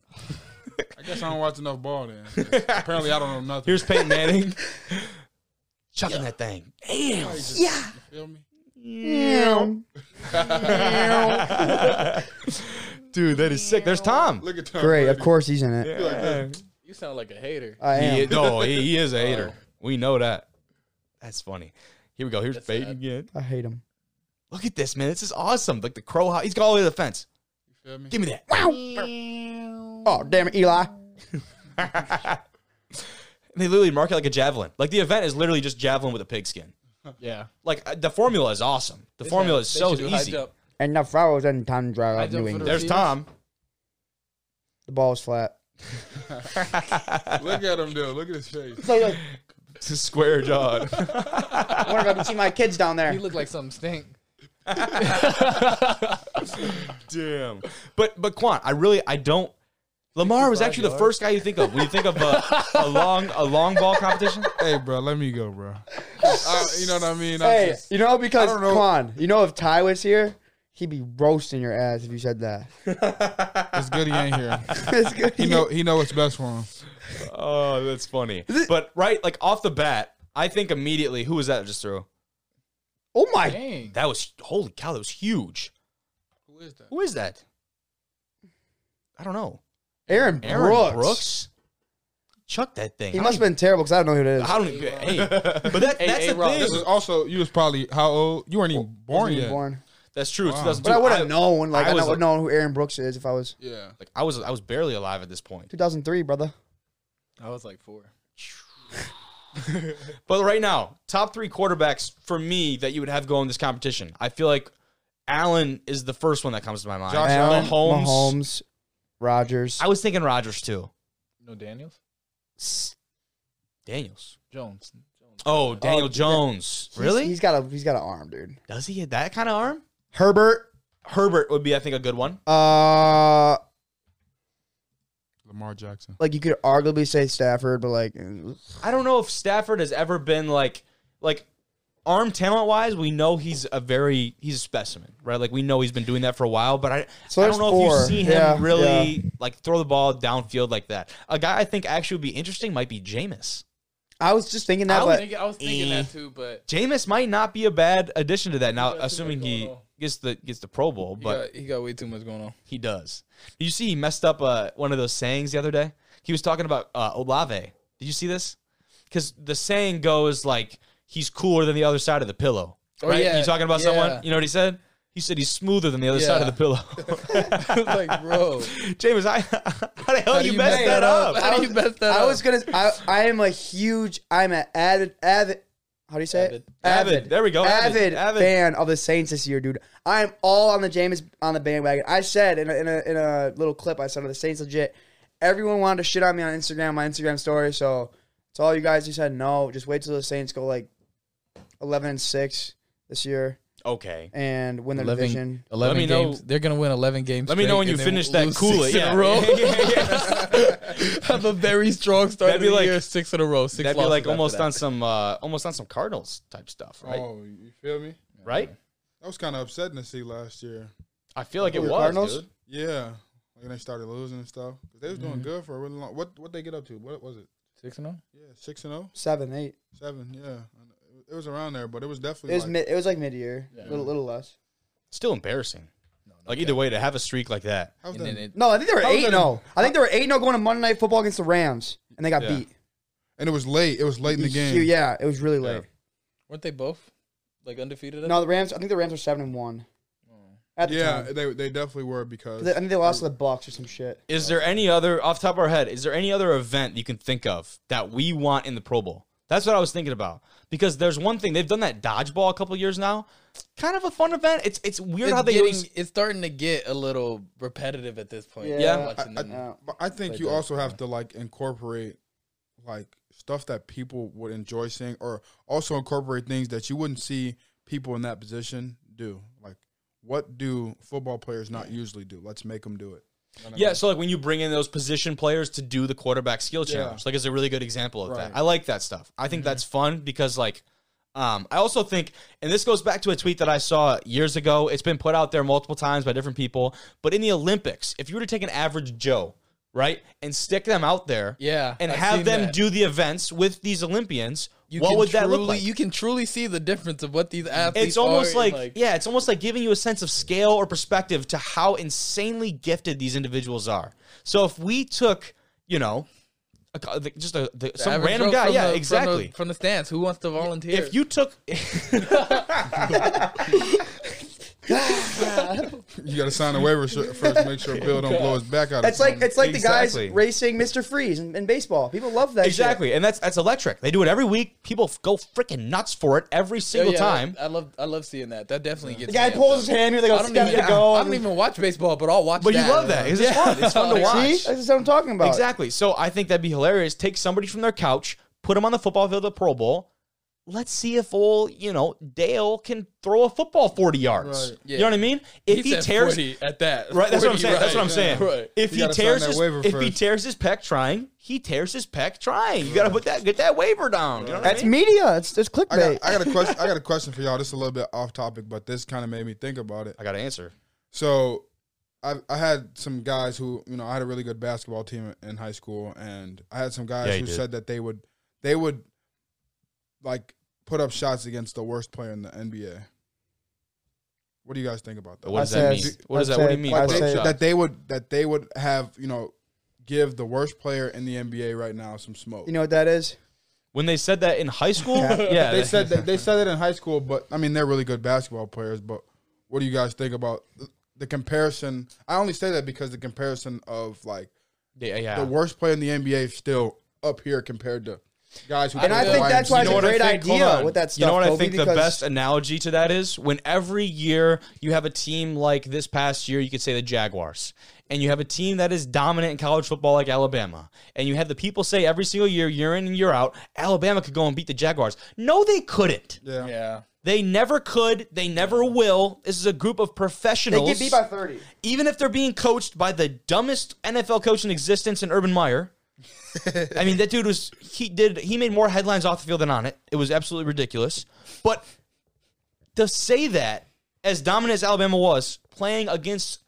I guess I don't watch enough ball then. Apparently, I don't know nothing. Here's Peyton Manning. Chucking that thing. Damn. Yeah. Feel me? Dude, that is sick. There's Tom. Look at Tom Great. Of Brady. course he's in it. Yeah. You sound like a hater. I He am. is, no, he, he is a oh. hater. We know that. That's funny. Here we go. Here's That's Peyton sad. again. I hate him. Look at this, man. This is awesome. Like the crow. He's got all the way to the fence. You feel me? Give me that. Oh damn it, Eli. And they literally mark it like a javelin. Like the event is literally just javelin with a pigskin. Yeah. Like uh, the formula is awesome. The formula is They so should do high easy. jump. And the flowers and tundra I of jump New for the England. There's Tom. The ball's flat. Look at him, dude. Look at his face. So like, Square jawed. I wonder if I can see my kids down there. You look like something stink. Damn. But but Quan, I really I don't. Lamar was actually the first guy you think of when you think of a, a long a long ball competition. Hey, bro, let me go, bro. Uh, you know what I mean? I'm Hey, just- you know because I don't know. Quan, you know if Ty was here, he'd be roasting your ass if you said that. it's good he ain't here. it's good. He know he know what's best for him. Oh, that's funny. But right, like off the bat, I think immediately who was that that just threw? Oh my! Dang. That was holy cow. That was huge. Who is that? Who is that? I don't know. Aaron, Aaron Brooks. Brooks. Chuck that thing. He I must have don't been terrible because I don't know who it is. I don't even. Hey, but that, that's hey, the Rob, thing. This is also you was probably how old? You weren't even born Wasn't even yet. born. That's true. Wow. 2002. But I would have known. Like I I, was would like- known who Aaron Brooks is if I was Yeah. Like I was, I was barely alive at this point. 2003, brother. I was like four. But right now, top three quarterbacks for me that you would have go in this competition. I feel like Allen is the first one that comes to my mind. Josh Allen, Mahomes. Mahomes, Rodgers. I was thinking Rodgers too. No Daniels? Daniels. Jones. Jones. Oh, Daniel Oh, Jones. He's- Really? He's got a he's got an arm, dude. Does he have that kind of arm? Herbert. Herbert would be, I think, a good one. Uh, Lamar Jackson. like you could arguably say Stafford, but like, I don't know if Stafford has ever been like, like, arm talent wise, we know he's a very he's a specimen, right? Like we know he's been doing that for a while, but I So I don't know four. if you see him Yeah, really like throw the ball downfield like that. A guy I think actually would be interesting might be Jameis. I was just thinking that, I was but thinking, I was thinking Eh. that too, but Jameis might not be a bad addition to that. Now, assuming he gets the gets the Pro Bowl, he, but got, he got way too much going on. he does. Did you see he messed up uh, one of those sayings the other day? He was talking about uh, Olave. Did you see this? Because the saying goes like he's cooler than the other side of the pillow. Oh, right? yeah. You talking about someone? You know what he said? He said he's smoother than the other side of the pillow. I was like, bro, James, I, how the hell how you you messed mess that up? How do you mess that I up? was gonna. I, I am a huge. I'm an avid, avid. How do you say Avid. it? Avid. There we go. Avid. Avid, Avid. fan of the Saints this year, dude. I'm all on the James on the bandwagon. I said in a, in a in a little clip I said of the Saints legit. Everyone wanted to shit on me on Instagram, my Instagram story. So to all you guys who said no, just wait till the Saints go like eleven and six this year Okay. and win their 11 division. 11 Let me know- games. They're gonna win 11 games. Let me know when you finish that lose Kool six Aid. in Yeah. a row. Yeah, yeah. Have a very strong start That'd of be the like- year. Six in a row. Six That'd be like almost that. on some uh, almost on some Cardinals type stuff, right? Oh, you feel me? Right? That was kind of upsetting to see last year. I feel like it was, Cardinals? dude. Yeah, like they started losing and stuff. 'Cause they was Mm-hmm. doing good for a really long. What what they get up to? What was it? Six and oh? Yeah, six and zero, Seven, eight. seven. Yeah, it was around there, but it was definitely. It definitely. was like, mid. It was like mid year, Yeah. little little less. Still embarrassing. Like either way, to have a streak like that. And then it, No, I think they were eight. that No, I think they were eight. No, oh going to Monday Night Football against the Rams, and they got Yeah. beat. and it was late. It was late in the game. Yeah, it was really late. weren't they both like undefeated? No, the Rams. I think the Rams were seven and one at the Yeah, time. they they definitely were because I think they lost to the Bucs or some shit. Is there any other off the top of our head? Is there any other event you can think of that we want in the Pro Bowl? That's what I was thinking about. Because there's one thing they've done that dodgeball a couple years now. Kind of a fun event. It's it's weird it's how they getting, use- it's starting to get a little repetitive at this point. Yeah. watching I- them. Yeah. But I think Like you that. also have to like incorporate like stuff that people would enjoy seeing, or also incorporate things that you wouldn't see people in that position do. Like, what do football players not usually do? Let's make them do it. You know what I Yeah, so like when you bring in those position players to do the quarterback skill challenge, like is a really good example of Right. that. I like that stuff. I think that's fun because like um, I also think, and this goes back to a tweet that I saw years ago. It's been put out there multiple times by different people. But in the Olympics, if you were to take an average Joe, right, and stick them out there, Yeah, and I've have seen them that. do the events with these Olympians, You what can would that truly, look like? You can truly see the difference of what these athletes. it's almost are like, yeah, it's almost like giving you a sense of scale or perspective to how insanely gifted these individuals are. So if we took, you know, a, co- the- just a, the, the some average random Joe guy, from yeah, the- from the- exactly. from the stands. Who wants to volunteer? if you took, you got to sign a waiver first to make sure Bill don't blow his back out. It's like it's like Exactly. the guys racing Mr. Freeze in, in baseball. People love that. shit. exactly, and that's that's electric. They do it every week. People f- go freaking nuts for it every Yeah, single yeah, time. I love I love seeing that. That definitely gets The guy pulls amped his hand here. They go I don't step even, to go. I don't even watch baseball, but I'll watch. But you love that. It's fun. It's fun to watch. See, that's what I'm talking about. Exactly. So I think that'd be hilarious. Take somebody from their couch, put them on the football field of the Pro Bowl. Let's see if old, you know, Dale can throw a football 40 yards. Right. You know what I mean? If he, said tears 40 at that, Right, that's what I'm 40, saying. That's what I'm right, saying. Right. If You he tears his waiver if he tears his pec trying, he tears his pec trying. You got to put that get that waiver down. You know what I That's mean? media. It's it's I clickbait. got, I got a question. I got a question for y'all. This is a little bit off topic, but this kind of made me think about it. I got to answer. So, I I had some guys who you know I had a really good basketball team in high school, and I had some guys Yeah, who did. said that they would they would like put up shots against the worst player in the NBA. What do you guys think about that? What does that say- mean? What does that? What do you mean? I'd put up say- shots? that they would that they would have you know give the worst player in the NBA right now some smoke. You know what that is? when they said that in high school, yeah, they said that they said it in high school, but I mean they're really good basketball players. But what do you guys think about the, the comparison? I only say that because the comparison of like yeah, yeah. the worst player in the NBA is still up here compared to guys who. And I think that's why it's a great think? Idea on. with that stuff. You know what I Kobe, think the because- best analogy to that is? When every year you have a team like this past year, you could say the Jaguars, and you have a team that is dominant in college football like Alabama, and you have the people say every single year, year in and year out, Alabama could go and beat the Jaguars. No, they couldn't. Yeah. Yeah. They never could. They never will. This is a group of professionals. They professionals. get beat by 30. even if they're being coached by the dumbest NFL coach in existence in Urban Meyer. I mean, that dude was he did he made more headlines off the field than on it. It was absolutely ridiculous. But to say that as dominant as Alabama was playing against,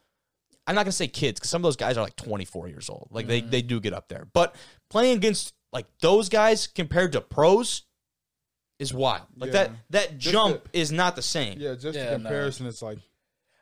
I'm not gonna say kids because some of those guys are like 24 years old. Like they mm-hmm. they do get up there, but playing against like those guys compared to pros is wild. Like Yeah. that that Just jump is not the same. Yeah, just Yeah, the no. comparison, it's like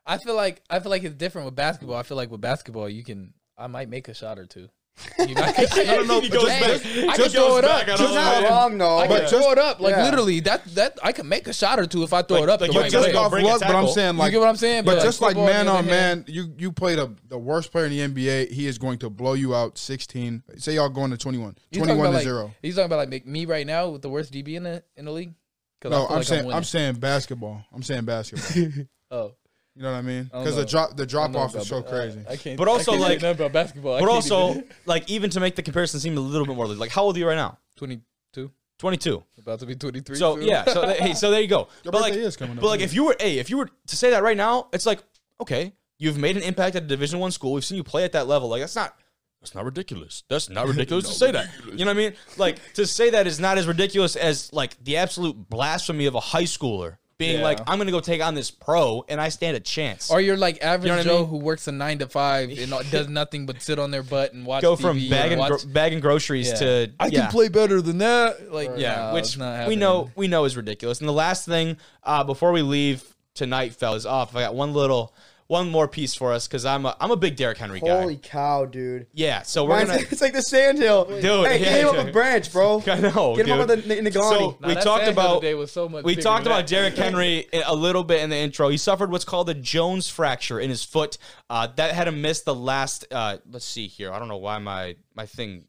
I feel like I feel like it's different with basketball. I feel like with basketball, you can I might make a shot or two. You know, no, no, He but just Hey, back- I just can throw it back up. on Just not that. wrong though. I But can throw it up like yeah. literally. That that I can make a shot or two if I throw Like- it up like the you right just way. go off luck, but I'm tackle. saying you like get what I'm saying? But like, just like football, man on other hand- man, you you played a, the worst player in the NBA. He is going to blow you out 16. Say y'all going to 21. You talking 21 to like, 0. He's talking about like make me right now with the worst DB in the in the league. 'Cause I No, feel I'm like saying I'm, winning. saying basketball. I'm saying basketball. Oh, you know what I mean? Because the drop the drop off is so ba- crazy. I, I can't. But also, I can't like- nothing about basketball. I But can't also, even- like even to make the comparison seem a little bit more like, how old are you right now? 22, 22. about to be 23. So soon. yeah, so hey, so there you go. Your but like, birthday is coming up, but like yeah. if you were, hey, if you were to say that right now, it's like, okay, you've made an impact at a Division One school. We've seen you play at that level. Like that's not, that's not ridiculous. That's not ridiculous to say that. You know what I mean? Like to say that is not as ridiculous as like the absolute blasphemy of a high schooler being Yeah. like, I'm gonna go take on this pro and I stand a chance. Or you're like average You know what I Joe mean? who works a nine to five and does nothing but sit on their butt and watch. go TV from bagging watch- gro- bagging groceries Yeah. to I yeah. can play better than that. Like Yeah, no, which not we know we know is ridiculous. And the last thing uh, before we leave tonight, fellas, off. I got one little, one more piece for us because I'm a, I'm a big Derrick Henry guy. Holy cow, dude. yeah, so we're Mine's- gonna. it's like the sandhill. Dude, hey, yeah, get him up yeah. a branch, bro. I know, Get him dude. up in the, in the So Nah, we talked about today was so much we talked about that. Derrick Henry a little bit in the intro. He suffered what's called a Jones fracture in his foot. Uh, that had him miss the last. Uh, let's see here. I don't know why my my thing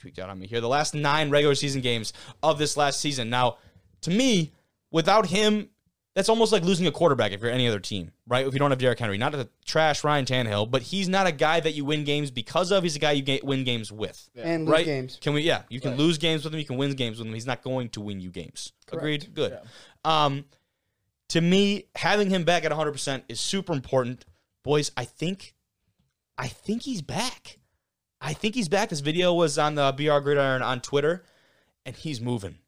tweaked out on me here. The last nine regular season games of this last season. Now, to me, without him, that's almost like losing a quarterback if you're any other team, right? If you don't have Derrick Henry, not to trash Ryan Tannehill, but he's not a guy that you win games because of. He's a guy you ga- win games with. and lose Right? games. Can we? Yeah, you can Right. lose games with him. You can win games with him. He's not going to win you games. Agreed. Good. Yeah. Um, to me, having him back at 100 percent is super important, boys. I think, I think he's back. I think he's back. This video was on the BR Gridiron on Twitter, and he's moving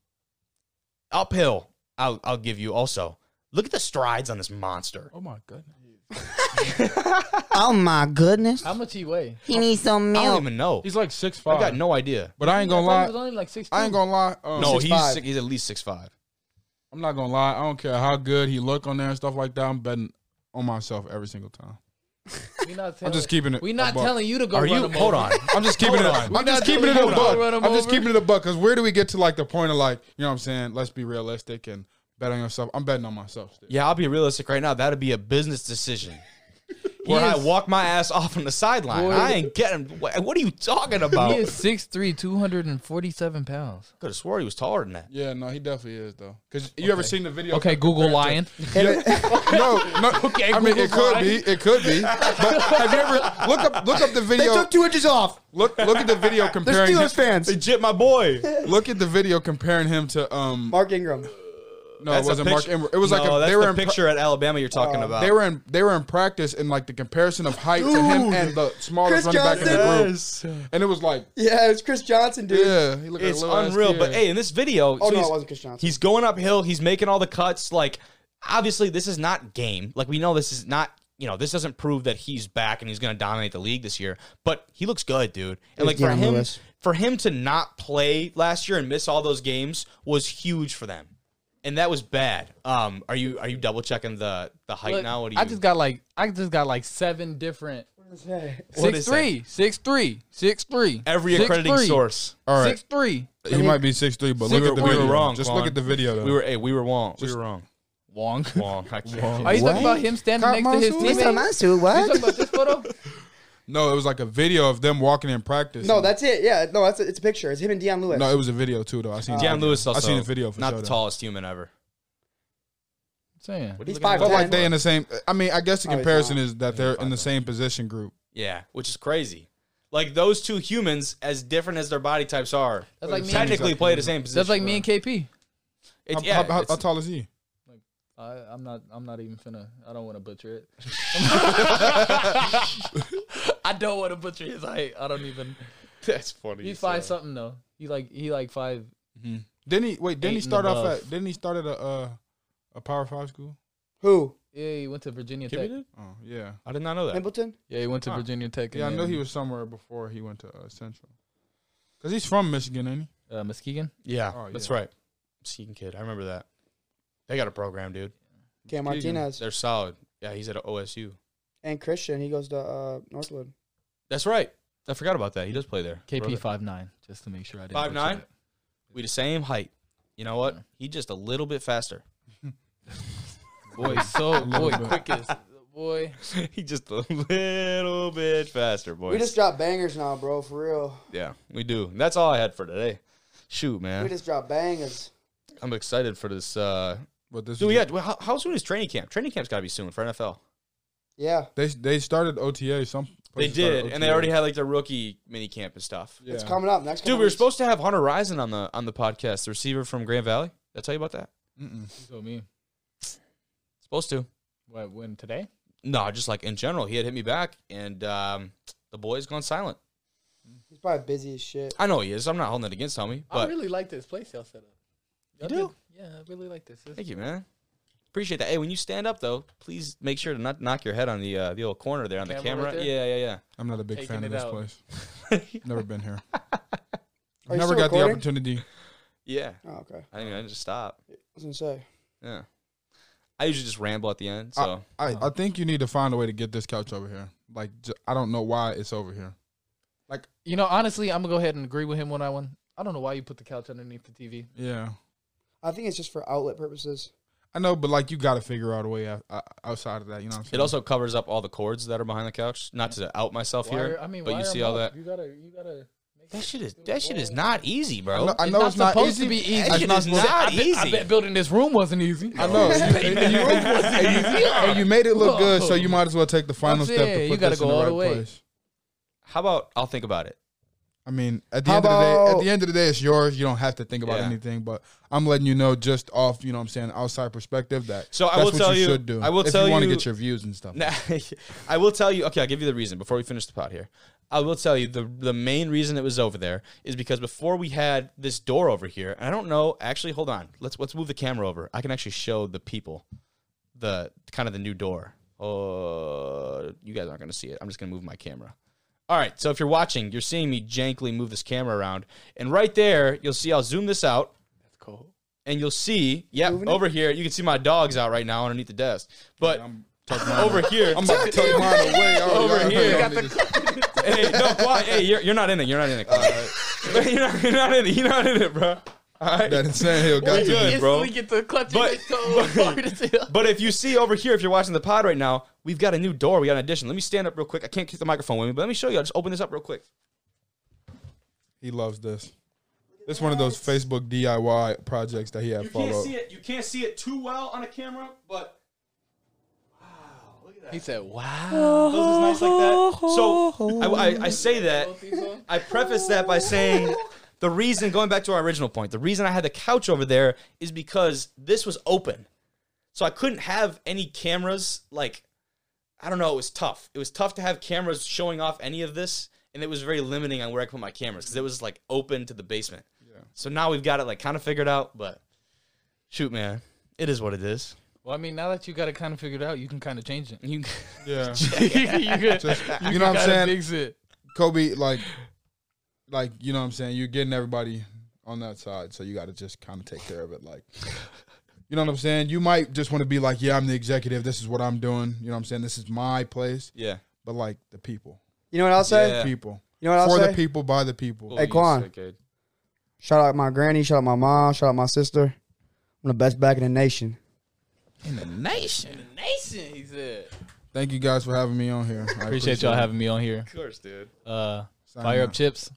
uphill. I'll I'll give you also. Look at the strides on this monster. Oh my goodness. Oh my goodness. How much he weigh? He needs some meal. I don't even know. He's like six five. I got no idea. But I ain't gonna thought he lie. was only like six. I ain't gonna lie. Um, No, he's 6'5". six, he's at least six five. I'm not gonna lie. I don't care how good he look on there and stuff like that. I'm betting on myself every single time. We not I'm telling, just keeping it. We a not buck. telling you to go. Are run you? him Hold over. on. I'm just keeping Hold it. on. I'm just not keeping it telling a you buck. run I'm just over. keeping it a buck. Cause where do we get to like the point of like, you know what I'm saying? Let's be realistic and bet on yourself. I'm betting on myself. Still. Yeah, I'll be realistic right now. That'd be a business decision. Where I is- walk my ass off on the sideline. Boy, I ain't getting. What, what are you talking about? He is 6'3", 247 pounds. Could have swore he was taller than that. Yeah, no, he definitely is though. Cause you ever seen the video? Okay, Google lion. No, no. Okay, I mean, Google it could lion. be. It could be. But have you ever look up look up the They video? took two inches off. Look look at the video They're comparing. Him, Steelers fans. Legit, my boy. look at the video comparing him to um. Mark Ingram. No, That's it wasn't Mark. Ingram. It was like a, that's they were the in pra- picture at Alabama you're talking oh. about. They were in they were in practice and like the comparison of height to him and the smallest Chris running back in the group, Johnson. and it was like, Yeah, it's Chris Johnson, dude. yeah, he looked like it's a little ass unreal. kid. But hey, in this video, Oh so no, he's, it wasn't Chris Johnson. he's going uphill. He's making all the cuts. Like, obviously, this is not game. Like, we know this is not. You know, this doesn't prove that he's back and he's going to dominate the league this year. But he looks good, dude. And like for him, Lewis. for him to not play last year and miss all those games was huge for them, and that was bad. Um, are you are you double checking the the height Look, now? What do you? I just got like I just got like seven different What six is three, six three, six three. every six, accrediting three, source. all right, Six three. he might be six three, but We look at the we were video. wrong, Just Quan. look at the video. Though. We were hey, we were wrong. we were wrong. Wong. Wrong. I can't- Are you talking about him standing Cop next to his Monsoon? teammate? Masu, You what? talking about this photo? No, it was like a video of them walking in practice. No, that's it. Yeah, no, that's a, it's a picture. It's him and Dion Lewis. no, it was a video too though. I seen. the Dion. Lewis also I seen the video for not sure. the though. tallest human ever. saying. What are you He's five But like they in the same. I mean, I guess the Oh, he's comparison not. is that they're in the same position group. Yeah, which is crazy. Like those two humans, as different as their body types are, That's like me. technically play the same position. That's like me and KP. It's, How, yeah, how, how, it's- how tall is he? I, I'm not. I'm not even finna. I don't want to butcher it. I don't want to butcher his height. I don't even. that's funny. He's so. five something though. He like he like five. Didn't he? Wait, didn't he start off above. at? Didn't he start at a uh, A Power Five school? Who? Yeah, he went to Virginia Kippy Tech. did? Oh yeah. I did not know that. Templeton? Yeah, he went to Huh. Virginia Tech. Yeah, I and know he was somewhere before he went to uh, Central. Cause he's from Michigan, ain't he? uh, Muskegon. Yeah, Oh, that's yeah. right. Seeking kid, I remember that. They got a program, dude. Cam Martinez. They're solid. Yeah, he's at OSU. And Christian. He goes to uh, Northwood. That's right. I forgot about that. He does play there. KP Brother. five nine, just to make sure I didn't. 5'9"? butcher that. We the same height. You know what? Yeah. He just a little bit faster. Boy, so boy, bit. quickest boy. he just a little bit faster, boy. We just dropped bangers now, bro. For real. yeah, we do. That's all I had for today. Shoot, man. We just dropped bangers. I'm excited for this. Uh, But this dude, is- yeah. well, How, how soon is training camp? Training camp's got to be soon for NFL. Yeah. They they started OTA. Some They did, and they already had like their rookie mini camp and stuff. Yeah. It's coming up next. Dude, couple we were weeks. supposed to have Hunter Rison on the on the podcast, the receiver from Grand Valley. Did I tell you about that? Mm-mm. You told me. Supposed to. What when today? No, just like in general, he had hit me back, and um, the boy's gone silent. He's probably busy as shit. I know he is. I'm not holding it against homie, I really like this place y'all set up. You do? did- Yeah, I really like this. This- thank you, man. Appreciate that. Hey, when you stand up though, please make sure to not knock your head on the uh, the old corner there on the Camera camera. right yeah, yeah, I'm not a big Taking fan of this out. place. Never been here. Are you Never still got the opportunity. yeah. Oh, okay. I mean, I just stop. I was gonna say. Yeah. I usually just ramble at the end. So I, I think you need to find a way to get this couch over here. Like j- I don't know why it's over here. Like you know, honestly, I'm gonna go ahead and agree with him on that one. I don't know why you put the couch underneath the TV. Yeah, I think it's just for outlet purposes. I know, but like you got to figure out a way out, uh, outside of that. You know what I'm saying? it also covers up all the cords that are behind the couch. Not to out myself Wire- here, I mean, but you see all up. that. You gotta, you gotta. That shit is that shit is not easy, I bro. know, I It's know not it's not supposed easy. to be easy. That It's shit not is supposed- not I bet, I bet building this room wasn't easy. I know. and, you, and you- and you- made it look good, so you might as well take the final I'm step saying, to you put gotta this in go the all right the way. place. How about I'll think about it. I mean, at the How end of the day, at the end of the day, it's yours. You don't have to think about Yeah. anything. But I'm letting you know, just off, you know, what I'm saying, outside perspective, that So I that's will what tell you should do. I will if tell you you want to get your views and stuff. Nah, I will tell you. Okay, I'll give you the reason before we finish the pot here. I will tell you the the main reason it was over there is because before we had this door over here, and I don't know. Actually, hold on. Let's let's move the camera over. I can actually show the people the kind of the new door. Oh, you guys aren't going to see it. I'm just going to move my camera. All right. So if you're watching, you're seeing me jankly move this camera around, and right there, you'll see. I'll zoom this out That's cool. and you'll see, yep, Moving it? over here, you can see my dogs out right now underneath the desk. But I'm tucking over here, I'm about to tuck mine away. Oh, Over here. y'all Got niggas- hey, no, quiet. Hey, you're, you're not in it. You're not in it. Quiet. you're, not, you're not in it. You're not in it, bro. All right. That insane hill got We to good, me. bro. Get the clutching But- his toe hard. But if you see over here, if you're watching the pod right now, we've got a new door. We got an addition. Let me stand up real quick. I can't keep the microphone with me, but let me show you. I'll just open this up real quick. He loves this. This is one of those Facebook DIY projects that he had you followed. it. You can't see it too well on a camera, but wow, look at that. He said, "Wow." Those is nice like that. So I, I, I say that. I preface that by saying the reason, going back to our original point, the reason I had the couch over there is because this was open. So I couldn't have any cameras. Like, I don't know, it was tough. It was tough to have cameras showing off any of this. And it was very limiting on where I could put my cameras because it was like open to the basement. Yeah. So now we've got it like kind of figured out, but shoot, man, it is what it is. Well, I mean, now that you got it kind of figured out, you can kind of change it. You, Yeah. you can, Just- you know what I'm saying? Fix it. Kobe, like, like you know what I'm saying. You're getting everybody on that side, so you got to just kind of take care of it. Like, you know what I'm saying. You might just want to be like, yeah, I'm the executive. This is what I'm doing. You know what I'm saying. This is my place. yeah. But like the people, You know what I'll say? Yeah. people You know what I'll for say? For the people by the people. Hey, Quan. Shout out my granny. Shout out my mom. Shout out my sister. I'm the best back in the nation. In the nation. In the Nation, he said. Thank you guys for having me on here. I Appreciate y'all it. having me on here. Of course, dude. Uh, Signing fire out. up chips.